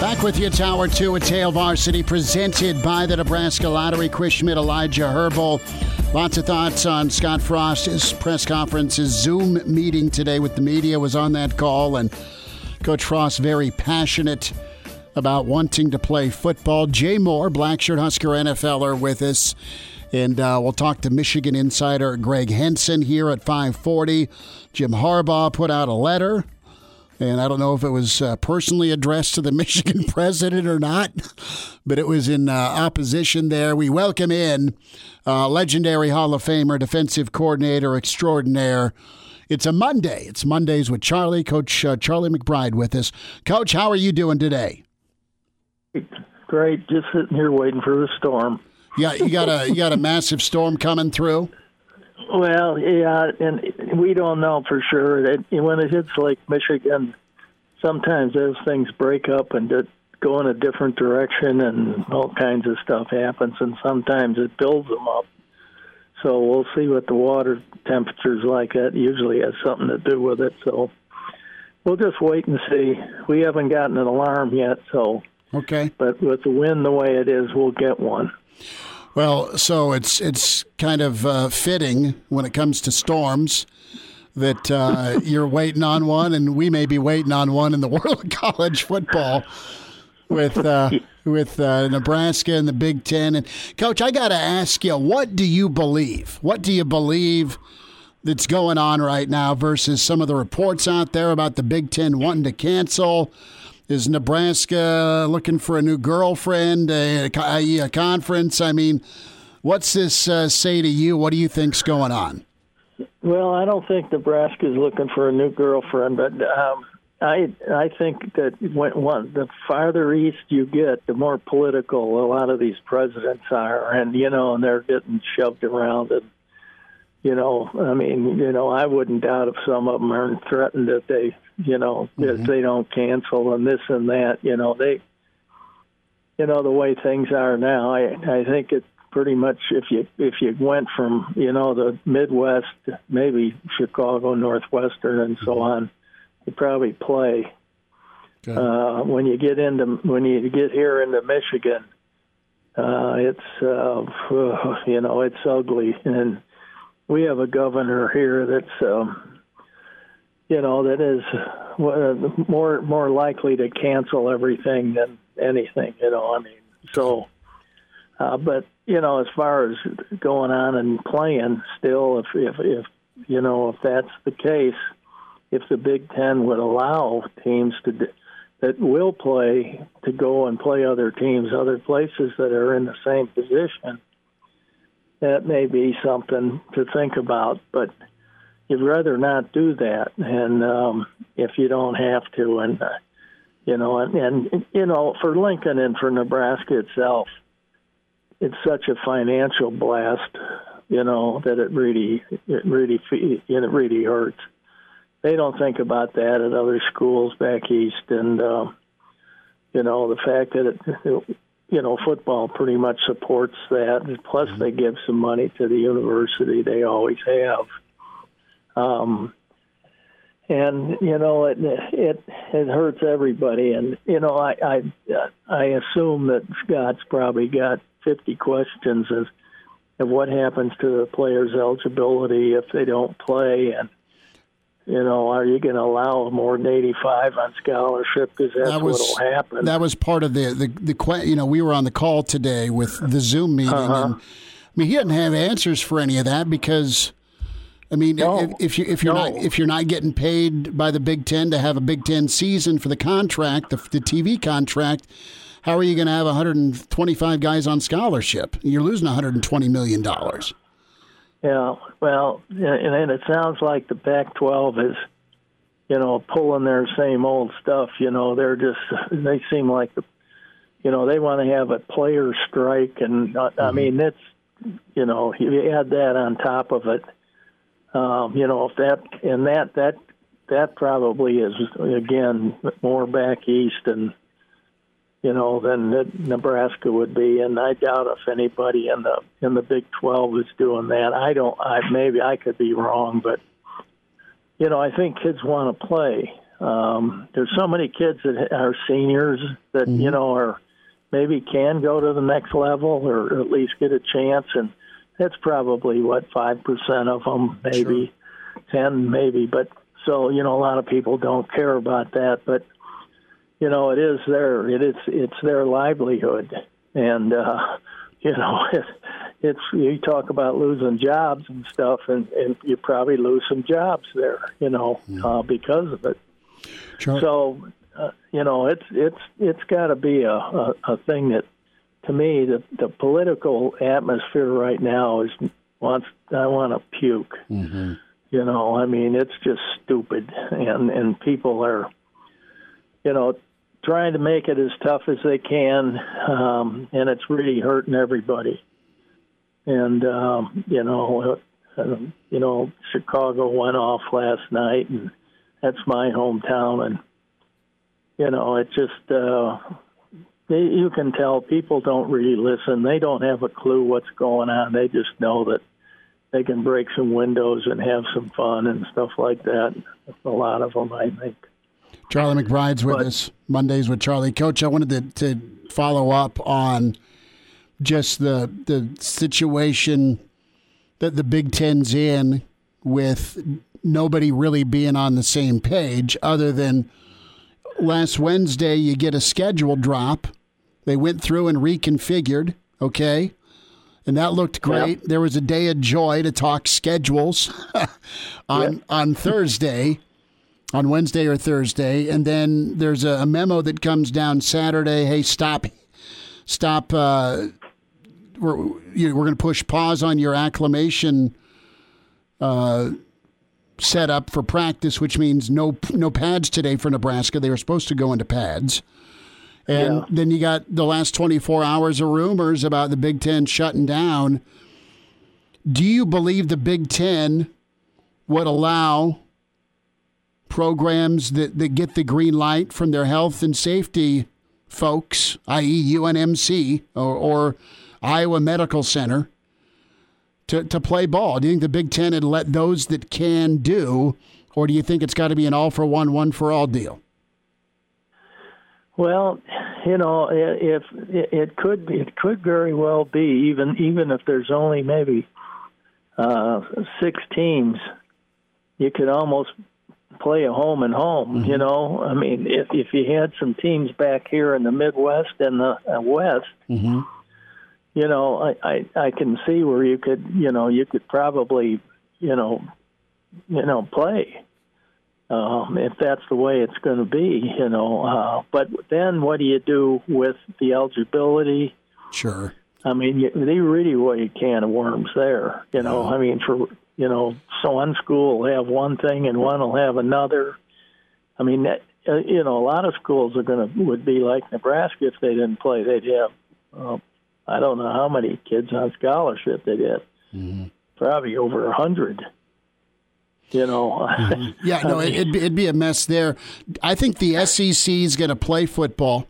Back with you, Tower 2 at Hail Varsity, presented by the Nebraska Lottery. Chris Schmidt, Elijah Herbal. Lots of thoughts on Scott Frost's press conference. His Zoom meeting today with the media was on that call, and Coach Frost very passionate about wanting to play football. Jay Moore, Blackshirt Husker NFLer, with us. And uh, we'll talk to Michigan insider Gregg Henson here at 540. Jim Harbaugh put out a letter and I don't know if it was uh, personally addressed to the Michigan president or not, but it was in uh, opposition there. We welcome in uh, legendary Hall of Famer, defensive coordinator extraordinaire. It's a Monday. It's Mondays with Charlie, Coach uh, Charlie McBride with us. Coach, how are you doing today? Great. Just sitting here waiting for the storm. Yeah, you got a you got a massive storm coming through. Well, yeah, and we don't know for sure. That when it hits Lake Michigan, sometimes those things break up and go in a different direction, and all kinds of stuff happens. And sometimes it builds them up. So we'll see what the water temperature's like. That usually has something to do with it. So we'll just wait and see. We haven't gotten an alarm yet, so okay. But with the wind the way it is, we'll get one. Well, so it's it's kind of uh, fitting when it comes to storms that uh, you're waiting on one, and we may be waiting on one in the world of college football with uh, with uh, Nebraska and the Big Ten. And Coach, I got to ask you, what do you believe? What do you believe? That's going on right now versus some of the reports out there about the Big Ten wanting to cancel. Is Nebraska looking for a new girlfriend, a, a, conference? I mean, what's this uh, say to you? What do you think's going on? Well, I don't think Nebraska is looking for a new girlfriend, but um, I I think that when one the farther east you get, the more political a lot of these presidents are, and you know, and they're getting shoved around, and you know, I mean, you know, I wouldn't doubt if some of them are threatened that they, you know, mm-hmm. they don't cancel and this and that, you know, they, you know, the way things are now, I I think it's pretty much if you if you went from you know the Midwest, maybe Chicago, Northwestern, and so mm-hmm. on you probably play. Uh, when you get into when you get here into Michigan, uh, it's uh, you know it's ugly, and we have a governor here that's um, you know that is more more likely to cancel everything than anything. You know, I mean, so. Uh, but you know, as far as going on and playing, still, if if if you know if that's the case, if the Big Ten would allow teams to that will play to go and play other teams, other places that are in the same position, that may be something to think about. But you'd rather not do that, and um, if you don't have to, and uh, you know, and, and you know, for Lincoln and for Nebraska itself, it's such a financial blast, you know, that it really, it really, it really hurts they don't think about that at other schools back east, and uh, you know the fact that it, it, you know football pretty much supports that. Plus, they give some money to the university. They always have. Um, and you know it it it hurts everybody and you know i i i assume that scott's probably got 50 questions as of what happens to the players eligibility if they don't play and you know, are you going to allow more than 85 on scholarship? Because that's that was, what'll happen. That was part of the, the, the, you know, we were on the call today with the Zoom meeting. Uh-huh. And, I mean, he didn't have answers for any of that because, I mean, no. if, if, you if you're no. not if you're not getting paid by the Big Ten to have a Big Ten season for the contract, the, the TV contract, how are you going to have 125 guys on scholarship? You're losing 120 million dollars. Yeah, well, and it sounds like the Pac-12 is, you know, pulling their same old stuff. You know, they're just they seem like the, you know, they want to have a player strike, and uh, I mm-hmm. mean, that's, you know, you add that on top of it. Um, you know, if that and that that that probably is again more back east and you know, than Nebraska would be, and I doubt if anybody in the in the Big Twelve is doing that. I don't. I maybe I could be wrong, but you know, I think kids want to play. Um, there's so many kids that are seniors that mm-hmm. you know are maybe can go to the next level or at least get a chance, and that's probably what five percent of them, maybe sure. ten, maybe. But so you know, a lot of people don't care about that, but you know, it is their it is it's their livelihood, and uh, you know, it, it's you talk about losing jobs and stuff, and, and you probably lose some jobs there, you know, yeah. uh, because of it. Sure. So, uh, you know, it's it's it's got to be a, a a thing that, to me, the the political atmosphere right now is wants I want to puke. Mm-hmm. You know, I mean, it's just stupid, and and people are you know, trying to make it as tough as they can, um, and it's really hurting everybody. And um, you know, uh, you know, Chicago went off last night, and that's my hometown, and you know, it just uh, they, you can tell people don't really listen. They don't have a clue what's going on. They just know that they can break some windows and have some fun and stuff like that. A lot of them, I think. Charlie McBride's with but, us Mondays with Charlie. Coach, I wanted to, to follow up on just the the situation that the Big Ten's in with nobody really being on the same page, other than last Wednesday you get a schedule drop. They went through and reconfigured, okay? And that looked great. Yep. There was a day of joy to talk schedules on yep. on Thursday on Wednesday or Thursday, and then there's a, memo that comes down Saturday. Hey, stop, stop. Uh, we're, you know, we're going to push pause on your acclimation uh, set up for practice, which means no no pads today for Nebraska. They were supposed to go into pads. And Yeah. then you got the last 24 hours of rumors about the Big Ten shutting down. Do you believe the Big Ten would allow programs that, that get the green light from their health and safety folks, i.e., UNMC or, or Iowa Medical Center, to, to play ball? Do you think the Big Ten would let those that can do, or do you think it's got to be an all for one, one for all deal? Well, you know, if it could it could very well be even even if there's only maybe uh, six teams, you could almost play a home and home. You know, I mean, if if you had some teams back here in the Midwest and the uh, West, Mm-hmm. you know, I, I I can see where you could you know you could probably you know you know play um, if that's the way it's going to be, you know. Uh, but then what do you do with the eligibility? Sure. I mean, you, they really weigh a can of worms there, you know. I mean, for you know, so one school will have one thing and one will have another. I mean, that, uh, you know, a lot of schools are going to would be like Nebraska if they didn't play. They'd have, uh, I don't know how many kids on scholarship they'd have, probably over a hundred. You know, Yeah, no, it, it'd, be, it'd be a mess there. I think the SEC is going to play football.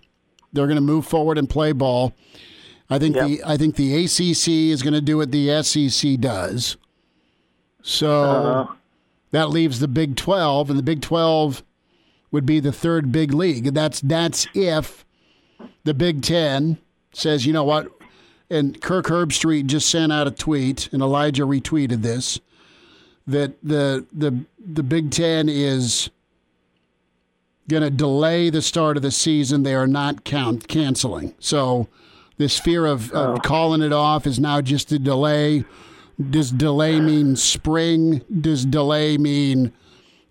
They're going to move forward and play ball. I think the I think the ACC is going to do what the SEC does. So uh-huh. that leaves the Big Twelve, and the Big Twelve would be the third big league. That's that's if the Big Ten says, you know what, and Kirk Herbstreit just sent out a tweet, and Elijah retweeted this that the the the Big Ten is going to delay the start of the season. They are not count canceling. So this fear of, of calling it off is now just a delay. Does delay mean spring? Does delay mean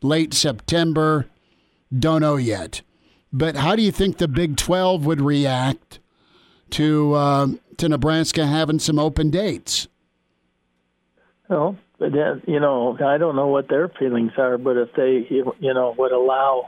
late September? Don't know yet. But how do you think the Big Twelve would react to um to Nebraska having some open dates? Well, but that, you know, I don't know what their feelings are, but if they, you know, would allow,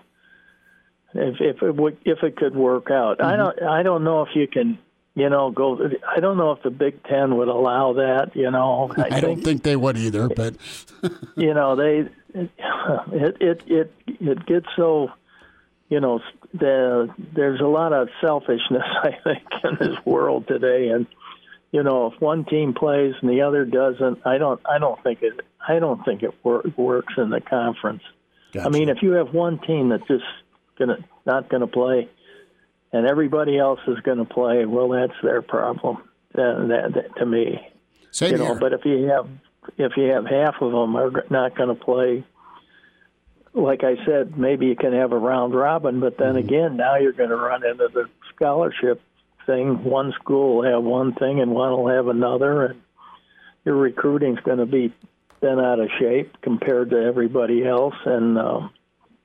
if if it would, if it could work out, I mm-hmm. don't, I don't know if you can, you know, go. I don't know if the Big Ten would allow that. You know, I don't think they would either, but you know they, it it it it gets so. You know, the, there's a lot of selfishness, I think, in this world today, and you know, if one team plays and the other doesn't, I don't, I don't think it, I don't think it wor- works in the conference. I mean, if you have one team that's just gonna not gonna play, and everybody else is gonna play, well, that's their problem. That, that, that to me, same you know. here. But if you have, if you have half of them are not gonna play, like I said, maybe you can have a round robin. But then mm-hmm. again, now you're going to run into the scholarship thing. One school will have one thing and one will have another, and your recruiting's going to be bent out of shape compared to everybody else. And um,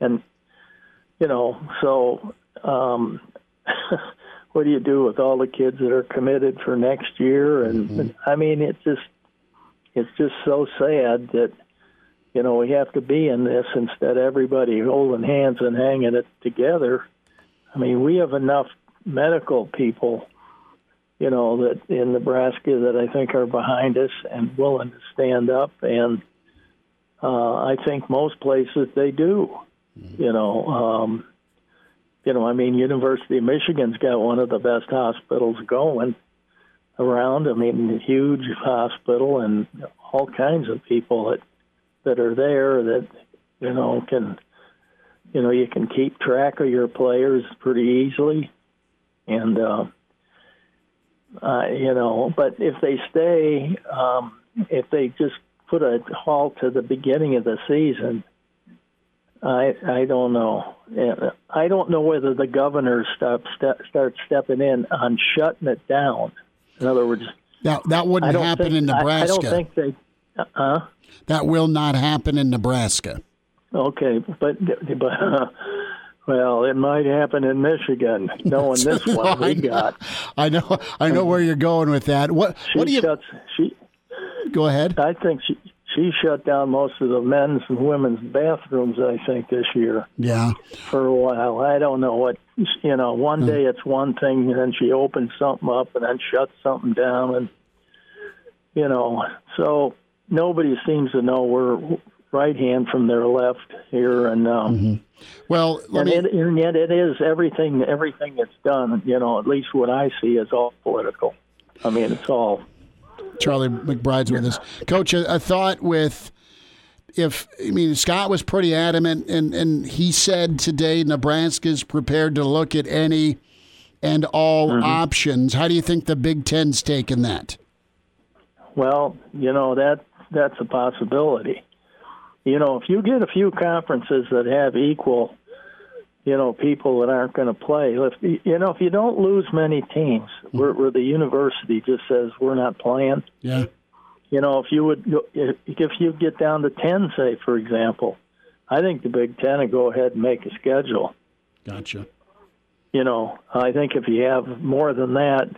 and you know, so um, what do you do with all the kids that are committed for next year? And, and I mean, it's just it's just so sad that you know we have to be in this instead of everybody holding hands and hanging it together. I mean, we have enough medical people, you know, that in Nebraska that I think are behind us and willing to stand up, and uh, I think most places they do. You know, um, you know, I mean, University of Michigan's got one of the best hospitals going around. I mean, huge hospital and all kinds of people that that are there that you know can you know you can keep track of your players pretty easily and uh, uh, you know but if they stay um, if they just put a halt to the beginning of the season I I don't know I don't know whether the governor stop, step, start stepping in on shutting it down in other words That that I wou't happen think, in Nebraska. I, don't think they uh that will not happen in Nebraska. Okay, but but well, it might happen in Michigan, knowing this No, one I we know- got. I know. I know where you're going with that. What? She What do you? shuts. She, Go ahead. I think she she shut down most of the men's and women's bathrooms. I think this year Yeah. for a while. I don't know what you know. One day it's one thing, and then she opens something up, and then shuts something down, and you know. So nobody seems to know where right hand from their left here, and um, Well, let and, me. it, and yet it is everything. Everything that's done, you know, at least what I see is all political. I mean, it's all Charlie McBride's with us. Coach, a, a thought with if I mean Scott was pretty adamant and, and he said today Nebraska's prepared to look at any and all mm-hmm. options. How do you think the Big Ten's taken that? Well, you know that that's a possibility. You know, if you get a few conferences that have equal, you know, people that aren't going to play. If you know, if you don't lose many teams, mm-hmm. where, where the university just says we're not playing. Yeah. You know, if you would, if if you get down to ten, say for example, I think the Big Ten would go ahead and make a schedule. Gotcha. You know, I think if you have more than that,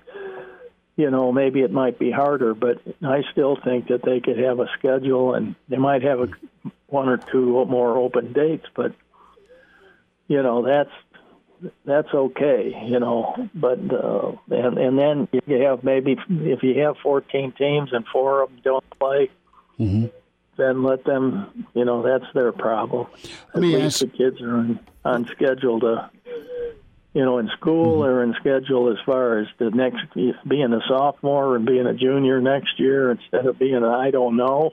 you know, maybe it might be harder, but I still think that they could have a schedule and they might have a, one or two more open dates, but you know, that's that's okay, you know, but uh, and and then you have maybe if you have 14 teams and four of them don't play, then let them, you know, that's their problem. At me least ask- the kids are on, on schedule to you know, in school Mm-hmm. or in schedule as far as the next being a sophomore and being a junior next year instead of being a I don't know.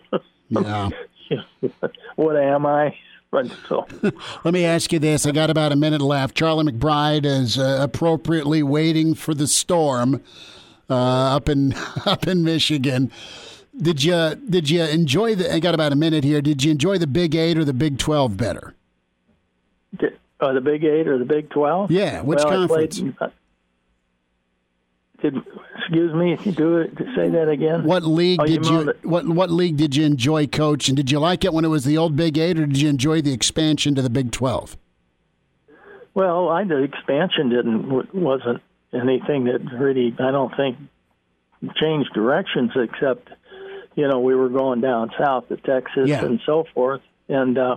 Yeah. what am I? So Let me ask you this. I got about a minute left. Charlie McBride is uh, appropriately waiting for the storm uh, up in up in Michigan. Did you did you enjoy the? I got about a minute here. Did you enjoy the Big Eight or the Big Twelve better? did, uh, the Big Eight or the Big Twelve? Yeah, which well, I conference? played- uh, did excuse me? If you do it. Say that again. What league Oh, did you the- what what league did you enjoy, Coach? And did you like it when it was the old Big Eight, or did you enjoy the expansion to the Big Twelve? Well, I the expansion didn't wasn't anything that really I don't think changed directions except you know we were going down south to Texas Yeah. and so forth and uh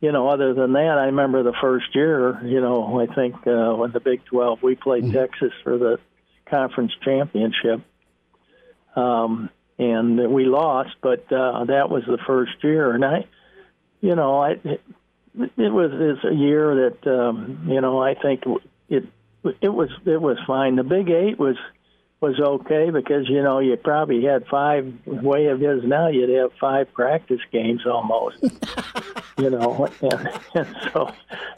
you know other than that I remember the first year you know I think uh when the Big 12 we played Texas for the conference championship um and we lost but uh that was the first year and I you know I it, it was it's a year that um, you know I think it it was it was fine. The Big Eight was was okay because you know you probably had five way of his now you'd have five practice games almost. you know, and, and so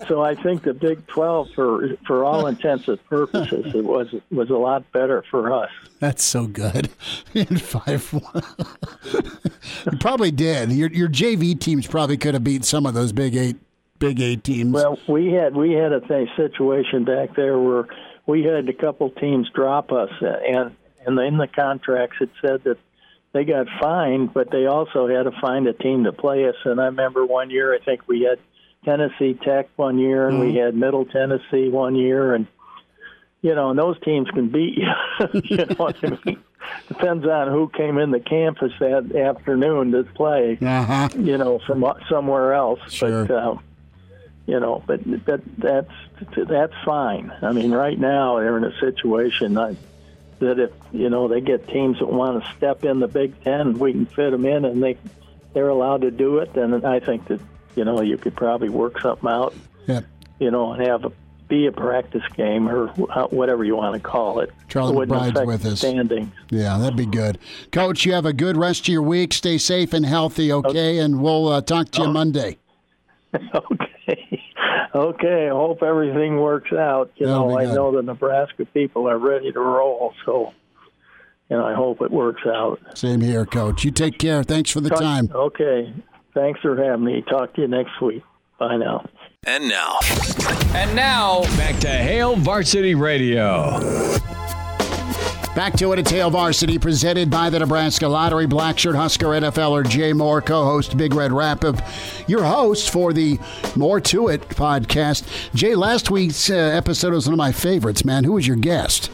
so I think the Big Twelve for for all intents and purposes it was was a lot better for us. That's so good. In five one. you probably did. Your your JV teams probably could have beat some of those Big Eight Big Eight teams. Well, we had we had a th- situation back there where we had a couple teams drop us, uh, and and in the contracts it said that they got fined, but they also had to find a team to play us. And I remember one year, I think we had Tennessee Tech one year, and we had Middle Tennessee one year, and you know, and those teams can beat you. you know what I mean? Depends on who came in the campus that afternoon to play uh huh. you know, from somewhere else. Sure. But um, you know, but that that's that's fine. I mean, right now they're in a situation that, that if you know they get teams that want to step in the Big Ten, we can fit them in, and they they're allowed to do it. Then I think that you know you could probably work something out. Yeah. You know, and have a be a practice game or whatever you want to call it. Charlie It McBride's with us. Standings. Yeah, that'd be good. Coach, you have a good rest of your week. Stay safe and healthy, okay? And we'll uh, talk to you Monday. Okay. Okay. I hope everything works out. You That'll know, I good. know the Nebraska people are ready to roll, so and I hope it works out. Same here, Coach. You take care. Thanks for the time. Okay. Thanks for having me. Talk to you next week. Bye now. And now, And now, back to Hail Varsity Radio. Back to it at Hail Varsity, presented by the Nebraska Lottery. Blackshirt Husker NFLer Jay Moore, co-host Big Red Rapid, your host for the More to It podcast. Jay, last week's uh, episode was one of my favorites. Man, who was your guest?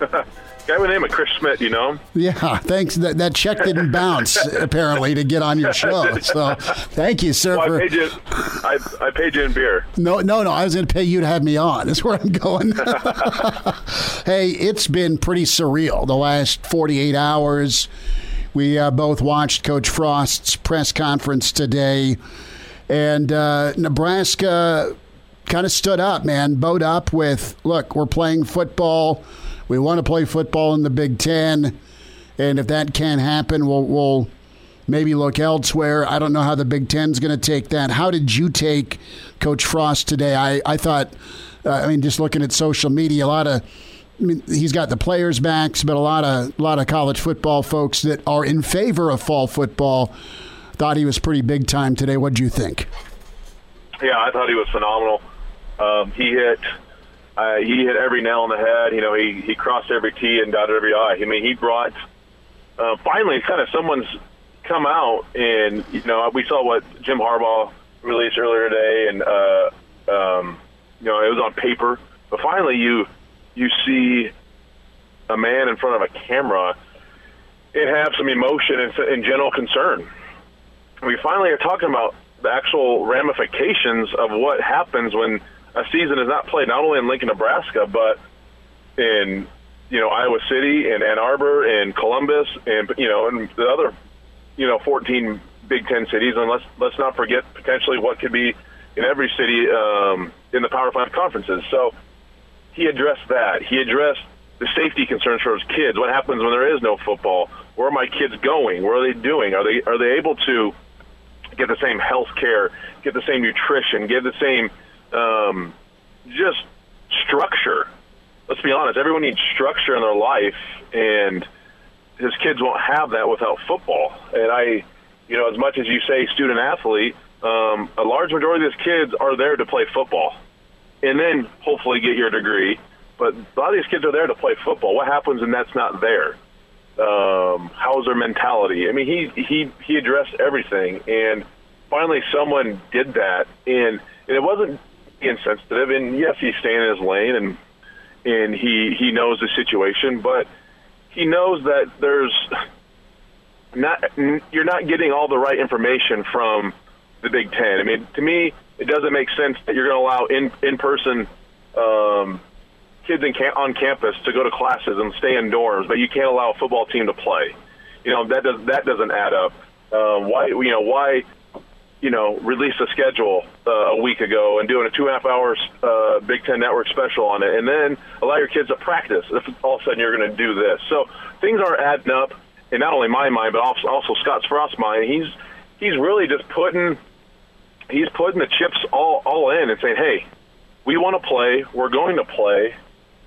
guy by the name of Chris Schmidt. You know him? Yeah, thanks. That, that check didn't bounce apparently to get on your show. So thank you, sir. Well, for, I paid you. I, I paid you in beer. No, no, no. I was going to pay you to have me on. Is where I'm going. hey, it's been pretty surreal the last 48 hours. We uh, both watched Coach Frost's press conference today, and uh, Nebraska kind of stood up, man. Bowed up with, look, we're playing football. We want to play football in the Big Ten, and if that can't happen, we'll, we'll maybe look elsewhere. I don't know how the Big Ten's going to take that. How did you take Coach Frost today? I, I thought, uh, I mean, just looking at social media, a lot of, I mean, he's got the players' backs, but a lot of a lot of college football folks that are in favor of fall football thought he was pretty big time today. What do you think? Yeah, I thought he was phenomenal. Um, he hit uh, he hit every nail on the head. You know, he he crossed every T and dotted every I. I mean, he brought uh, finally kind of someone's come out and you know we saw what Jim Harbaugh released earlier today, and uh, um, you know it was on paper, but finally you you see a man in front of a camera and have some emotion and, and general concern. We finally are talking about the actual ramifications of what happens when a season is not played, not only in Lincoln, Nebraska, but in you know Iowa City and Ann Arbor and Columbus and you know and the other you know 14 Big Ten cities. And let's let's not forget potentially what could be in every city um, in the Power Five conferences. So he addressed that. He addressed the safety concerns for his kids. What happens when there is no football? Where are my kids going? What are they doing? Are they are they able to get the same health care, get the same nutrition, get the same um, just structure. Let's be honest, everyone needs structure in their life, and his kids won't have that without football. And I, you know, as much as you say student athlete, um, a large majority of these kids are there to play football, and then hopefully get your degree. But a lot of these kids are there to play football. What happens when that's not there? Um, how's their mentality? I mean, he he he addressed everything, and finally someone did that, and, and it wasn't insensitive. And yes, he's staying in his lane, and and he he knows the situation, but he knows that there's not you're not getting all the right information from the Big Ten. I mean, to me, it doesn't make sense that you're going to allow in in person um, kids in cam- on campus to go to classes and stay in dorms, but you can't allow a football team to play. You know that does that doesn't add up. Um, why you know why you know, release a schedule uh, a week ago and doing a two and a half hours uh, Big Ten Network special on it, and then allow your kids to practice if all of a sudden you're going to do this. So things are adding up, in not only my mind, but also, also Scott Frost's mind. He's he's really just putting he's putting the chips all all in and saying, hey, we want to play, we're going to play.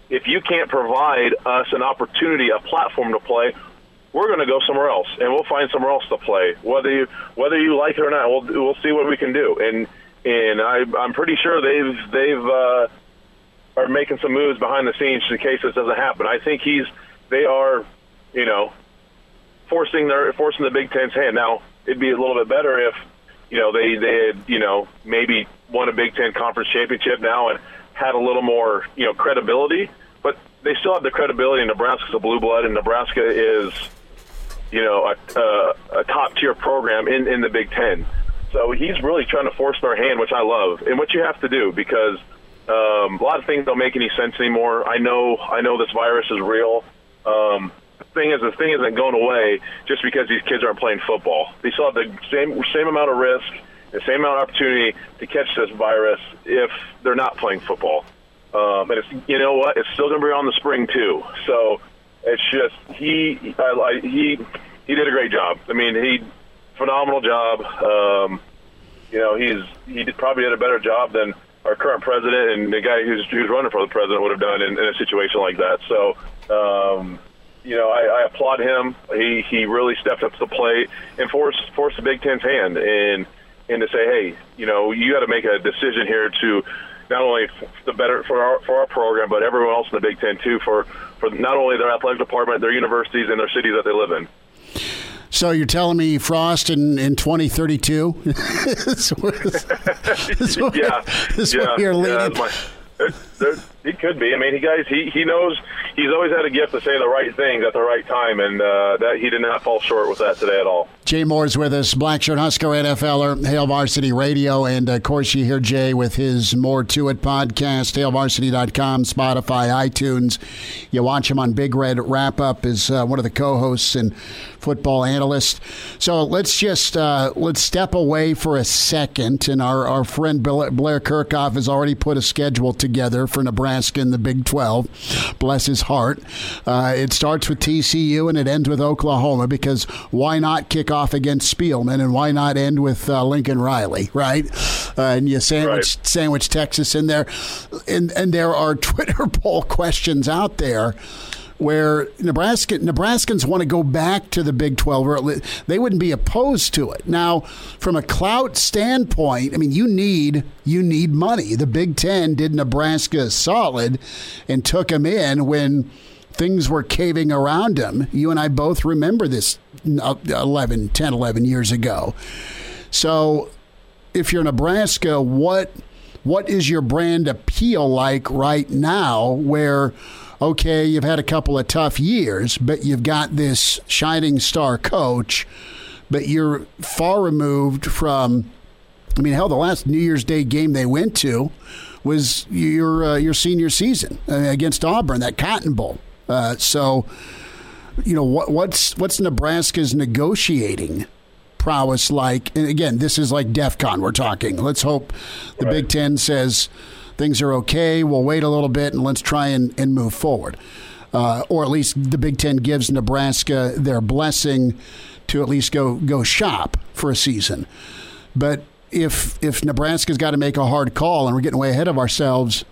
If you can't provide us an opportunity, a platform to play, we're going to go somewhere else, and we'll find somewhere else to play. Whether you whether you like it or not, we'll we'll see what we can do. And and I I'm pretty sure they've they've uh, are making some moves behind the scenes in case this doesn't happen. I think he's they are, you know, forcing their forcing the Big Ten's hand. Now it'd be a little bit better if you know they they had you know maybe won a Big Ten conference championship now and had a little more you know credibility. But they still have the credibility. Nebraska's a blue blood, and Nebraska is you know, a, a, a top tier program in, in the Big Ten. So he's really trying to force their hand, which I love, and what you have to do because um, a lot of things don't make any sense anymore. I know, I know this virus is real. Um, the thing is, the thing isn't going away just because these kids aren't playing football. They still have the same same amount of risk, the same amount of opportunity to catch this virus if they're not playing football. Um, and it's you know what, it's still going to be on the spring too. So it's just he I, I, he he did a great job. I mean, he phenomenal job. Um, you know, he's he did, probably did a better job than our current president and the guy who's who's running for the president would have done in, in a situation like that. So. Um, you know, I, I applaud him. He he really stepped up to the plate and forced forced the Big Ten's hand and and to say, hey, you know, you got to make a decision here to not only the better for our for our program, but everyone else in the Big Ten too, for for not only their athletic department, their universities, and their cities that they live in. So you're telling me Frost in, in 2032 is where, is where, yeah, is yeah, where you're leading? yeah, my, they're, they're, he, could be. I mean, he guys, he he knows he's always had a gift to say the right things at the right time, and uh, that he did not fall short with that today at all. Jay Moore's with us, Blackshirt Husker NFLer, Hail Varsity Radio, and of course you hear Jay with his More to It podcast, HailVarsity.com, Spotify, iTunes. You watch him on Big Red Wrap Up as uh, one of the co-hosts and football analyst. So let's just uh, let's step away for a second, and our our friend Blair Kerkhoff has already put a schedule together for Nebraska in the Big 12. Bless his heart. Uh, it starts with TCU and it ends with Oklahoma because why not kick off against Spielman and why not end with uh, Lincoln Riley, right? Uh, and you sandwich right. sandwich Texas in there, and and there are Twitter poll questions out there where Nebraska Nebraskans want to go back to the Big 12 or they wouldn't be opposed to it. Now, from a clout standpoint, I mean you need you need money. The Big 10 did Nebraska solid and took them in when things were caving around him. You and I both remember this uh, 11, 10, 11 years ago. So if you're Nebraska, what what is your brand appeal like right now where okay, you've had a couple of tough years, but you've got this shining star coach, but you're far removed from I mean, hell, the last New Year's Day game they went to was your uh, your senior season uh, against Auburn, that Cotton Bowl. Uh, so, you know, what, what's what's Nebraska's negotiating prowess like? And again, this is like DEF CON we're talking. Let's hope the right. Big Ten says things are okay. We'll wait a little bit and let's try and, and move forward. Uh, or at least the Big Ten gives Nebraska their blessing to at least go go shop for a season. But if if Nebraska's got to make a hard call and we're getting way ahead of ourselves,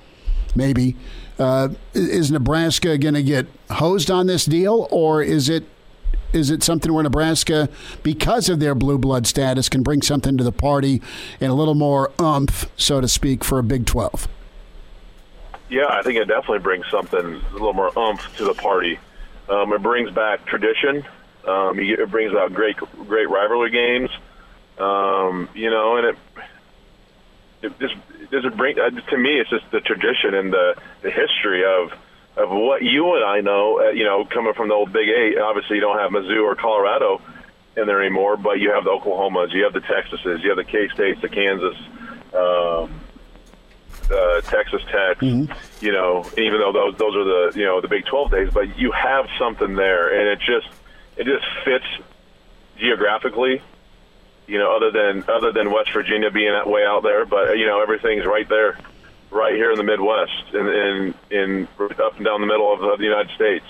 maybe uh, is Nebraska going to get hosed on this deal, or is it is it something where Nebraska, because of their blue blood status, can bring something to the party and a little more umph, so to speak, for a Big Twelve? Yeah, I think it definitely brings something a little more umph to the party. Um, it brings back tradition. Um, it brings out great great rivalry games. Um, you know, and it it just it bring uh, to me it's just the tradition and the the history of of what you and I know uh, you know coming from the old Big Eight obviously you don't have Mizzou or Colorado in there anymore but you have the Oklahomas you have the Texases you have the K States the Kansas um, uh, Texas Tech mm-hmm. you know even though those those are the you know the Big 12 days but you have something there and it just it just fits geographically you know, other than other than West Virginia being that way out there. But you know, everything's right there, right here in the Midwest, and in, in, in up and down the middle of, of the United States.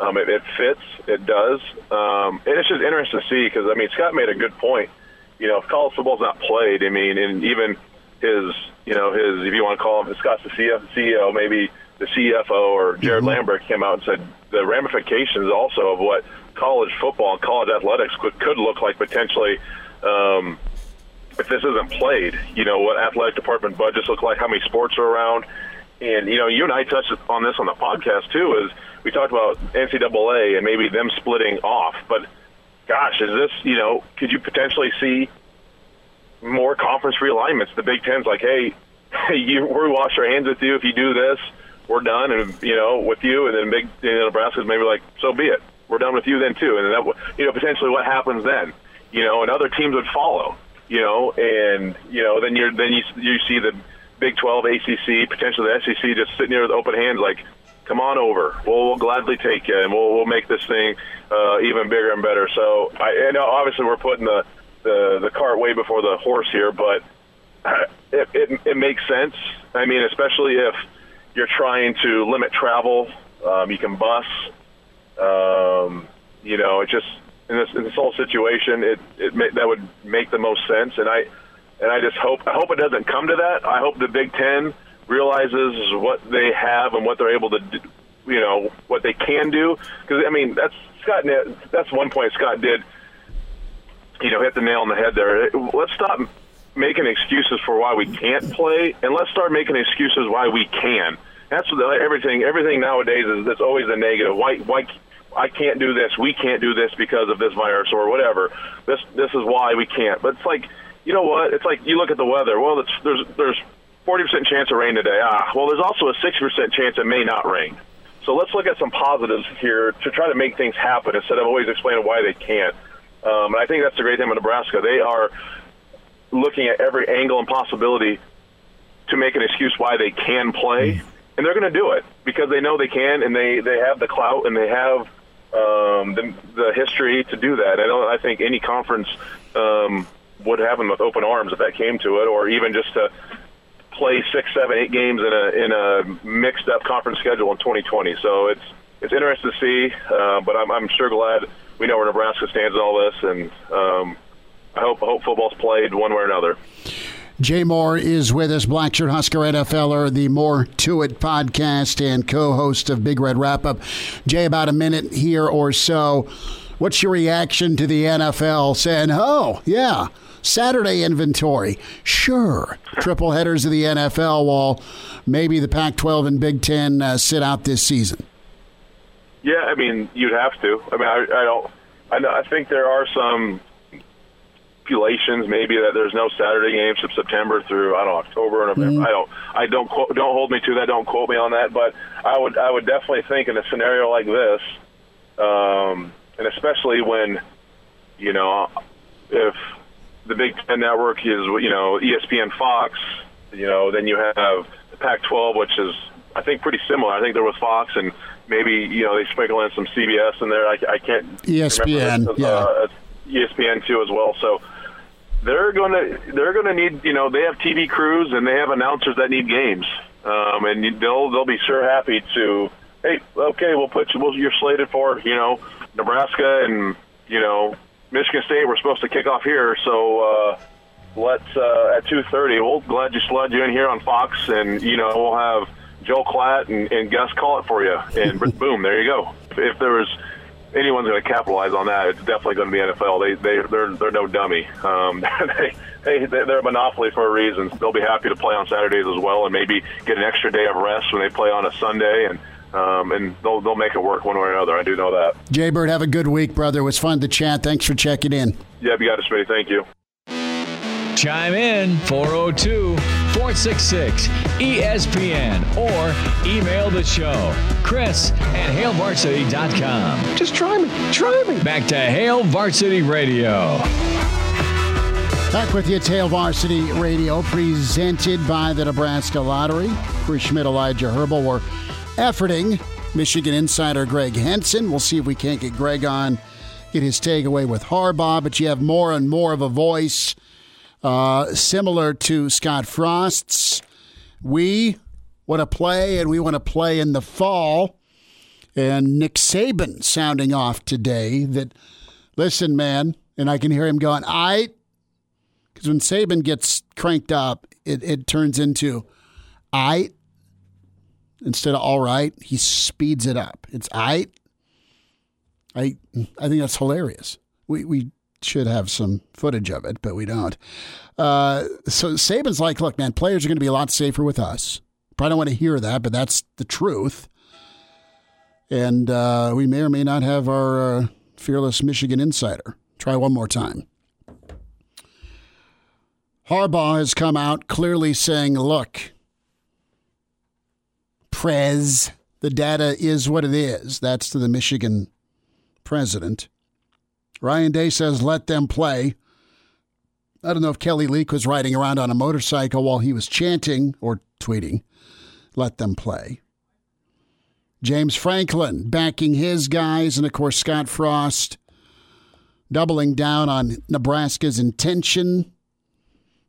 Um, it, it fits, it does, um, and it's just interesting to see because I mean Scott made a good point. You know, if college football's not played, I mean, and even his, you know, his if you want to call him Scott's the CEO, maybe the CFO or Jared mm-hmm. Lambert came out and said the ramifications also of what college football and college athletics could, could look like potentially um, if this isn't played, you know, what athletic department budgets look like, how many sports are around. And, you know, you and I touched on this on the podcast, too, is we talked about NCAA and maybe them splitting off. But, gosh, is this, you know, could you potentially see more conference realignments? The Big Ten's like, hey, you, we wash our hands with you if you do this. We're done, and you know, with you, and then Big you know, Nebraska's maybe like, so be it. We're done with you then too, and that, you know, potentially what happens then? you know, and other teams would follow, you know, and you know, then you're then you you see the Big 12, ACC, potentially the SEC just sitting there with open hands, like, come on over, we'll, we'll gladly take you, and we'll we'll make this thing uh, even bigger and better. So, I and obviously we're putting the the the cart way before the horse here, but it, it it makes sense. I mean, especially if you're trying to limit travel, um, you can bus. Um, you know, it just in this in this whole situation, it it may, that would make the most sense. And I and I just hope I hope it doesn't come to that. I hope the Big Ten realizes what they have and what they're able to, do, you know, what they can do. Because I mean, that's Scott. That's one point Scott did. You know, hit the nail on the head there. Let's stop making excuses for why we can't play, and let's start making excuses why we can. That's what everything. Everything nowadays is. It's always a negative. Why? Why? I can't do this. We can't do this because of this virus or whatever. This this is why we can't. But it's like, you know what? It's like you look at the weather. Well, it's, there's there's 40% chance of rain today. Ah, well, there's also a 60% chance it may not rain. So let's look at some positives here to try to make things happen instead of always explaining why they can't. Um, and I think that's the great thing with Nebraska. They are looking at every angle and possibility to make an excuse why they can play, and they're going to do it because they know they can, and they they have the clout and they have um, the, the history to do that. I don't. I think any conference um, would have them with open arms if that came to it, or even just to play six, seven, eight games in a in a mixed up conference schedule in 2020. So it's it's interesting to see, uh, but I'm, I'm sure glad we know where Nebraska stands in all this, and um, I hope I hope football's played one way or another. Jay Moore is with us, Blackshirt Husker NFLer, the More to It podcast, and co host of Big Red Wrap Up. Jay, about a minute here or so. What's your reaction to the NFL saying, oh, yeah, Saturday inventory? Sure. Triple headers of the NFL while maybe the Pac 12 and Big Ten uh, sit out this season? Yeah, I mean, you'd have to. I mean, I, I don't. I, know, I think there are some stipulations, maybe that there's no Saturday games from September through I don't know October or November. Mm-hmm. I don't. I don't. Quote, don't hold me to that. Don't quote me on that. But I would. I would definitely think in a scenario like this, um, and especially when, you know, if the Big Ten Network is you know ESPN, Fox, you know, then you have the Pac-12, which is I think pretty similar. I think there was Fox and maybe you know they sprinkle in some CBS in there. I, I can't ESPN, uh, yeah. ESPN too as well. So they're going to they're going to need you know they have TV crews and they have announcers that need games, um, and they'll they'll be sure happy to hey okay we'll put you we'll, you're slated for you know Nebraska and you know Michigan State we're supposed to kick off here so. Uh, Let's uh, at two thirty. We'll glad you slid you in here on Fox, and you know we'll have Joel Klatt and, and Gus call it for you, and boom, there you go. If, if there was anyone's going to capitalize on that, it's definitely going to be NFL. They they they're they're no dummy. Um, they, they they're a monopoly for a reason. They'll be happy to play on Saturdays as well, and maybe get an extra day of rest when they play on a Sunday, and um, and they'll they'll make it work one way or another. I do know that. Jay Bird, have a good week, brother. It was fun to chat. Thanks for checking in. Yeah, you got it, Smitty. Thank you. Chime in 402 466 ESPN or email the show, Chris at HailVarsity.com. Just try me. Try me. Back to Hail Varsity Radio. Back with you, Hail Varsity Radio, presented by the Nebraska Lottery. Bruce Schmidt, Elijah Herbal were efforting Michigan insider Gregg Henson. We'll see if we can't get Greg on, get his takeaway with Harbaugh, but you have more and more of a voice uh, similar to Scott Frost's. We want to play, and we want to play in the fall. And Nick Saban sounding off today that, listen, man, and I can hear him going, I, because when Saban gets cranked up, it, it turns into, I, instead of all right, he speeds it up. It's I. I I think that's hilarious. We we should have some footage of it, but we don't. Uh, so Saban's like, look, man, players are going to be a lot safer with us. Probably don't want to hear that, but that's the truth. And uh, we may or may not have our uh, fearless Michigan insider. Try one more time. Harbaugh has come out clearly saying, look, Prez, the data is what it is. That's to the Michigan president. Ryan Day says, let them play. I don't know if Kelly Leak was riding around on a motorcycle while he was chanting or tweeting, let them play. James Franklin backing his guys, and of course, Scott Frost doubling down on Nebraska's intention.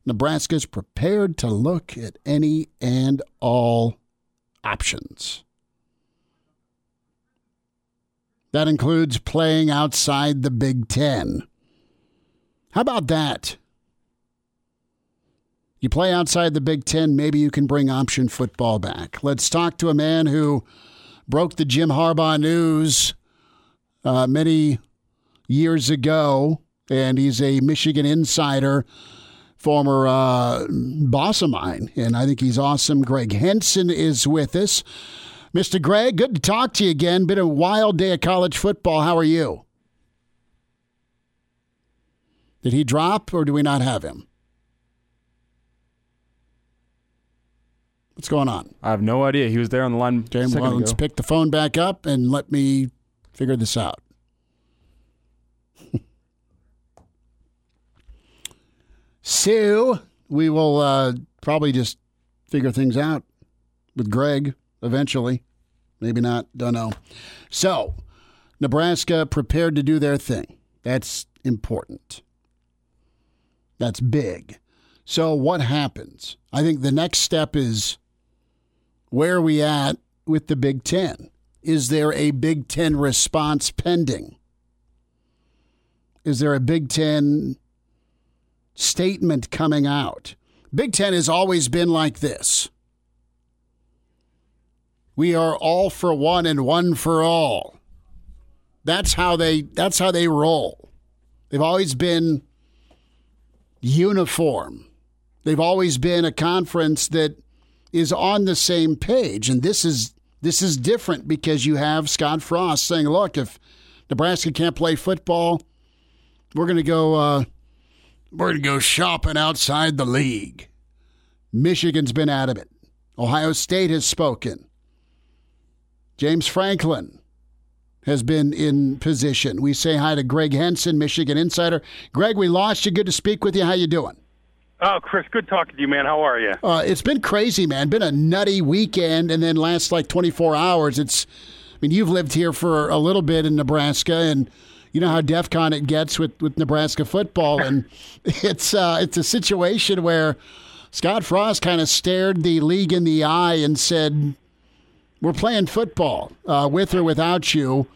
Nebraska's prepared to look at any and all options. That includes playing outside the Big Ten. How about that? You play outside the Big Ten, maybe you can bring option football back. Let's talk to a man who broke the Jim Harbaugh news uh, many years ago, and he's a Michigan insider, former uh, boss of mine, and I think he's awesome. Gregg Henson is with us. Mr. Gregg, good to talk to you again. Been a wild day of college football. How are you? Did he drop or do we not have him? What's going on? I have no idea. He was there on the line. Okay, a well, let's ago. pick the phone back up and let me figure this out. Sue, we will uh, probably just figure things out with Gregg eventually. Maybe not, don't know. So, Nebraska prepared to do their thing. That's important. That's big. So, what happens? I think the next step is where are we at with the Big Ten? Is there a Big Ten response pending? Is there a Big Ten statement coming out? Big Ten has always been like this. We are all for one and one for all. That's how they that's how they roll. They've always been uniform. They've always been a conference that is on the same page and this is this is different because you have Scott Frost saying, "Look, if Nebraska can't play football, we're going to go uh, we're going to go shopping outside the league." Michigan's been adamant. Ohio State has spoken. James Franklin has been in position. We say hi to Gregg Henson, Michigan insider. Gregg, we lost you. Good to speak with you. How you doing? Oh, Chris, good talking to you, man. How are you? Uh, it's been crazy, man. Been a nutty weekend, and then last like 24 hours. It's, I mean, you've lived here for a little bit in Nebraska, and you know how DefCon it gets with, with Nebraska football, and it's uh, it's a situation where Scott Frost kind of stared the league in the eye and said, "We're playing football uh, with or without you."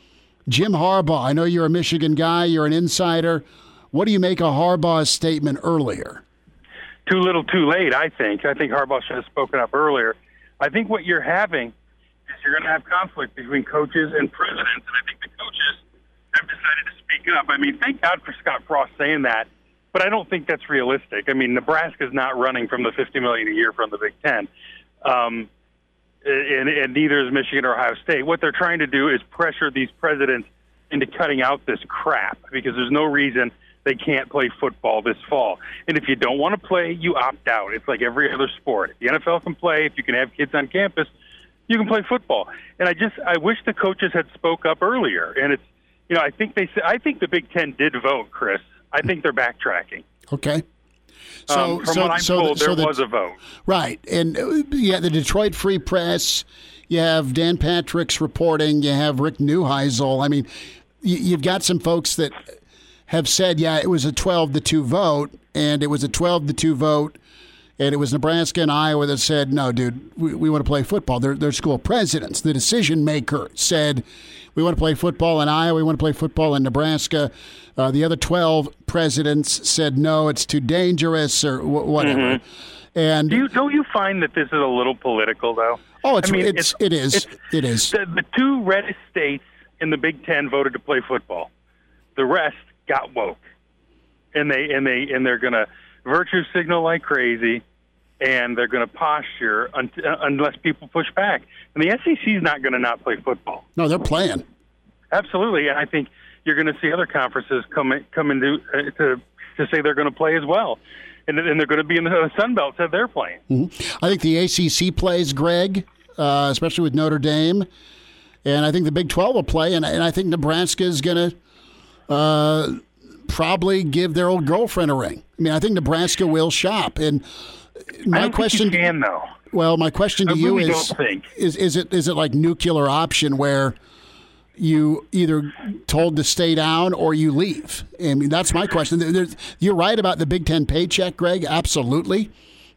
Jim Harbaugh, I know you're a Michigan guy, you're an insider. What do you make of Harbaugh's statement earlier? Too little, too late. I think. I think Harbaugh should have spoken up earlier. I think what you're having is you're going to have conflict between coaches and presidents, and I think the coaches have decided to speak up. I mean, thank God for Scott Frost saying that, but I don't think that's realistic. I mean, Nebraska's not running from the 50 million a year from the Big Ten. Um, and, and neither is Michigan or Ohio State. What they're trying to do is pressure these presidents into cutting out this crap because there's no reason they can't play football this fall. And if you don't want to play, you opt out. It's like every other sport. The NFL can play, if you can have kids on campus, you can play football. And I just I wish the coaches had spoke up earlier. And it's you know I think they I think the Big Ten did vote, Chris. I think they're backtracking. Okay. Um, from what I'm told, there the- was a vote. Right. And uh, yeah, the Detroit Free Press, you have Dan Patrick's reporting, you have Rick Neuheisel. I mean, y- you've got some folks that have said, yeah, it was a 12 to 2 vote, and it was a 12 to 2 vote, and it was Nebraska and Iowa that said, no, dude, we, we want to play football. They're, they're school presidents. The decision maker said, we want to play football in Iowa, we want to play football in Nebraska. Uh, the other 12 presidents said, no, it's too dangerous or wh- whatever. And Do you don't you find that this is a little political though? Oh, it's, I mean, it's, it is. it's- it is. The, the two reddest states in the Big Ten voted to play football. The rest got woke, and they and they and they're going to virtue signal like crazy, and they're going to posture un- unless people push back. And the SEC is not going to not play football. No, they're playing. Absolutely, and I think you're going to see other conferences come in, come into uh, to to say they're going to play as well, and, and they're going to be in the Sun Belt said they're playing. I think the ACC plays, Gregg, uh, especially with Notre Dame. And I think the Big 12 will play. And, and I think Nebraska is going to uh, probably give their old girlfriend a ring. I mean, I think Nebraska will shop. And my question. think can though. Well, my question to I you really is, is is it is it like nuclear option where you either told to stay down or you leave? I mean, that's my question. There's- you're right about the Big Ten paycheck, Gregg. Absolutely,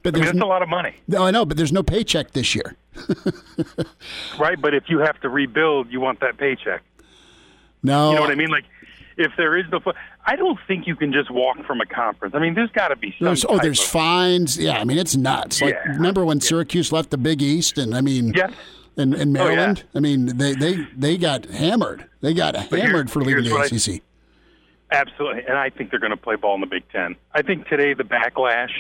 but I mean, there's that's no, a lot of money, no, I know, but there's no paycheck this year. right? But if you have to rebuild, you want that paycheck. No, You know what I mean? Like, if there is the, I don't think you can just walk from a conference. I mean, there's got to be some. There's, oh, there's of- fines. Yeah, I mean it's nuts. Like Yeah. remember when Syracuse left the Big East, and I mean, Yes. in, in Oh, yeah. Maryland, I mean they, they they got hammered. They got here- hammered for leaving the what I- ACC. Absolutely, and I think they're going to play ball in the Big Ten. I think today the backlash,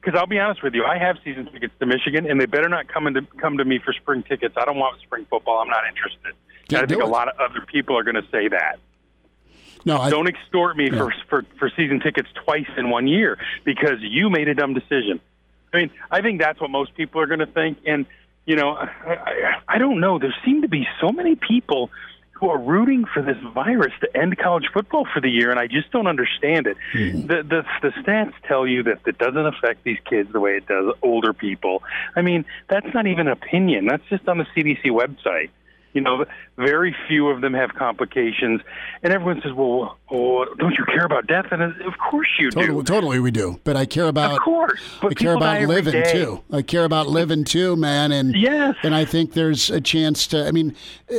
because I'll be honest with you, I have season tickets to Michigan, and they better not come into come to me for spring tickets. I don't want spring football. I'm not interested. Yeah, I think a lot of other people are going to say that. No, I, Don't extort me for, for for season tickets twice in one year because you made a dumb decision. I mean, I think that's what most people are going to think. And you know, I, I, I don't know. There seem to be so many people who are rooting for this virus to end college football for the year, and I just don't understand it. Mm-hmm. The, the the stats tell you that it doesn't affect these kids the way it does older people. I mean, that's not even an opinion. That's just on the CDC website. You know, very few of them have complications, and everyone says, "Well, oh, don't you care about death?" And of course you totally, do. Totally, we do. But I care about, of course, but I care about living too. I care about living too, man. And yes, and I think there's a chance to. I mean,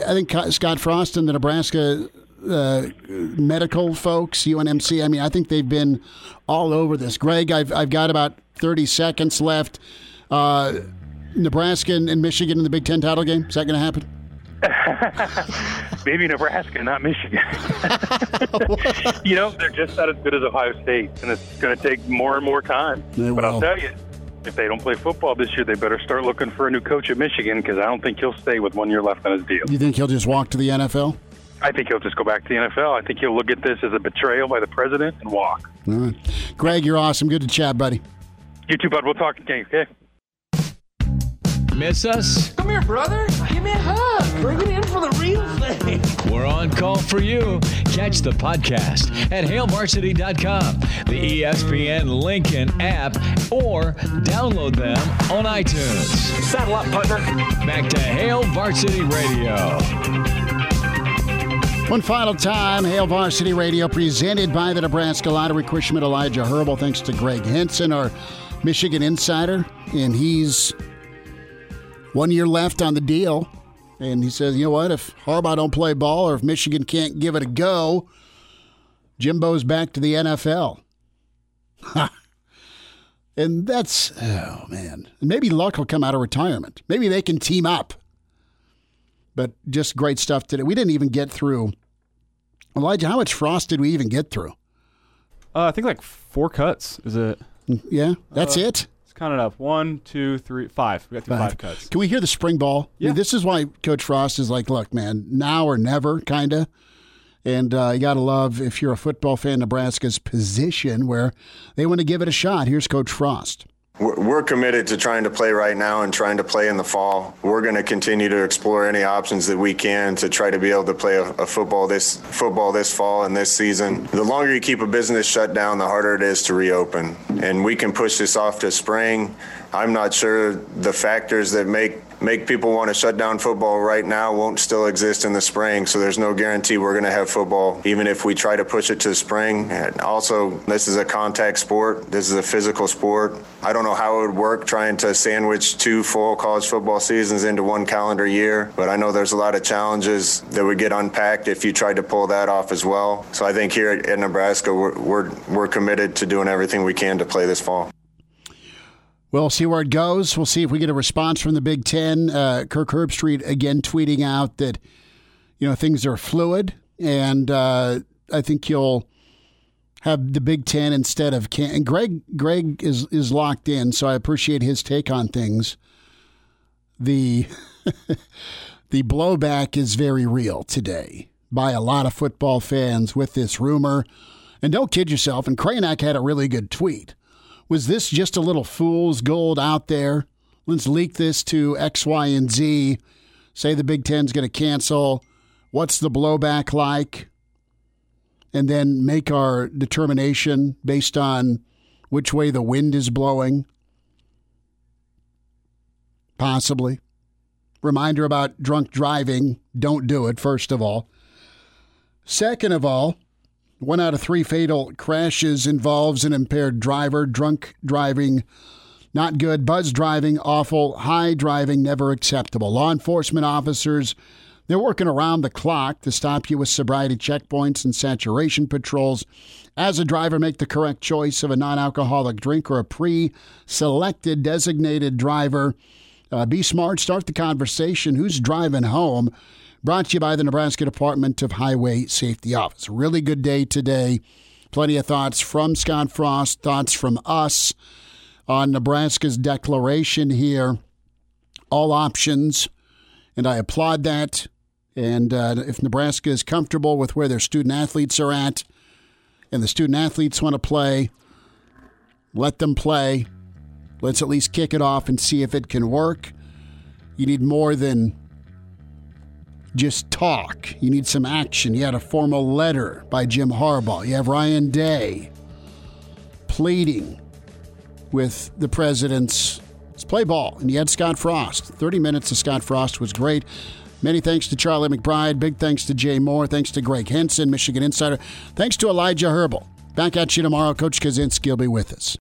I think Scott Frost and the Nebraska uh, medical folks, UNMC. I mean, I think they've been all over this. Gregg, I've I've got about thirty seconds left. Uh, Nebraska and Michigan in the Big Ten title game. Is that going to happen? Maybe Nebraska, not Michigan. you know, they're just not as good as Ohio State, and it's going to take more and more time. They but will. I'll tell you, if they don't play football this year, they better start looking for a new coach at Michigan because I don't think he'll stay with one year left on his deal. You think he'll just walk to the NFL? I think he'll just go back to the NFL. I think he'll look at this as a betrayal by the president and walk. All right. Gregg, you're awesome. Good to chat, buddy. You too, bud. We'll talk again, okay? Miss us? Come here, brother. Give me a hug. Bring it in for the real thing. We're on call for you. Catch the podcast at hailvarsity.com, the ESPN Lincoln app, or download them on iTunes. Saddle up, partner. Back to Hail Varsity Radio. One final time, Hail Varsity Radio presented by the Nebraska Lottery. Chrisman Elijah Herbal. Thanks to Gregg Henson, our Michigan insider, and he's one year left on the deal. And he says, you know what? If Harbaugh don't play ball or if Michigan can't give it a go, Jimbo's back to the NFL. and that's, oh, man. Maybe Luck will come out of retirement. Maybe they can team up. But just great stuff today. We didn't even get through. Elijah, how much frost did we even get through? Uh, I think like four cuts. Is it? Yeah, that's Uh, it. Count it up. One, two, three, five. We got through five, cuts. Can we hear the spring ball? Yeah. I mean, this is why Coach Frost is like, look, man, now or never, kind of. And uh, you got to love, if you're a football fan, Nebraska's position where they want to give it a shot. Here's Coach Frost. We're committed to trying to play right now and trying to play in the fall. We're going to continue to explore any options that we can to try to be able to play a, a football this football this fall and this season. The longer you keep a business shut down, the harder it is to reopen. And we can push this off to spring. I'm not sure the factors that make make people want to shut down football right now won't still exist in the spring. So there's no guarantee we're going to have football, even if we try to push it to the spring. And also, this is a contact sport. This is a physical sport. I don't know how it would work trying to sandwich two full college football seasons into one calendar year, but I know there's a lot of challenges that would get unpacked if you tried to pull that off as well. So I think here at, at Nebraska, we're, we're, we're committed to doing everything we can to play this fall. We'll see where it goes. We'll see if we get a response from the Big Ten. Uh, Kirk Herbstreit again tweeting out that you know things are fluid, and uh, I think you'll have the Big Ten instead of can. And Gregg, Gregg is is locked in, so I appreciate his take on things. The the blowback is very real today by a lot of football fans with this rumor. And don't kid yourself. And Kranak had a really good tweet. Was this just a little fool's gold out there? Let's leak this to X, Y, and Z. Say the Big Ten's going to cancel. What's the blowback like? And then make our determination based on which way the wind is blowing. Possibly. Reminder about drunk driving. Don't do it, first of all. Second of all, one out of three fatal crashes involves an impaired driver. Drunk driving, not good. Buzz driving, awful. High driving, never acceptable. Law enforcement officers, they're working around the clock to stop you with sobriety checkpoints and saturation patrols. As a driver, make the correct choice of a non alcoholic drink or a pre selected designated driver. Uh, be smart, start the conversation. Who's driving home? Brought to you by the Nebraska Department of Highway Safety Office. Really good day today. Plenty of thoughts from Scott Frost, thoughts from us on Nebraska's declaration here. All options, and I applaud that. And uh, if Nebraska is comfortable with where their student athletes are at, and the student athletes want to play, let them play. Let's at least kick it off and see if it can work. You need more than just talk. You need some action. You had a formal letter by Jim Harbaugh. You have Ryan Day pleading with the president's let's play ball. And you had Scott Frost. 30 minutes of Scott Frost was great. Many thanks to Charlie McBride. Big thanks to Jay Moore. Thanks to Gregg Henson, Michigan Insider. Thanks to Elijah Herbal. Back at you tomorrow. Coach Kaczynski will be with us.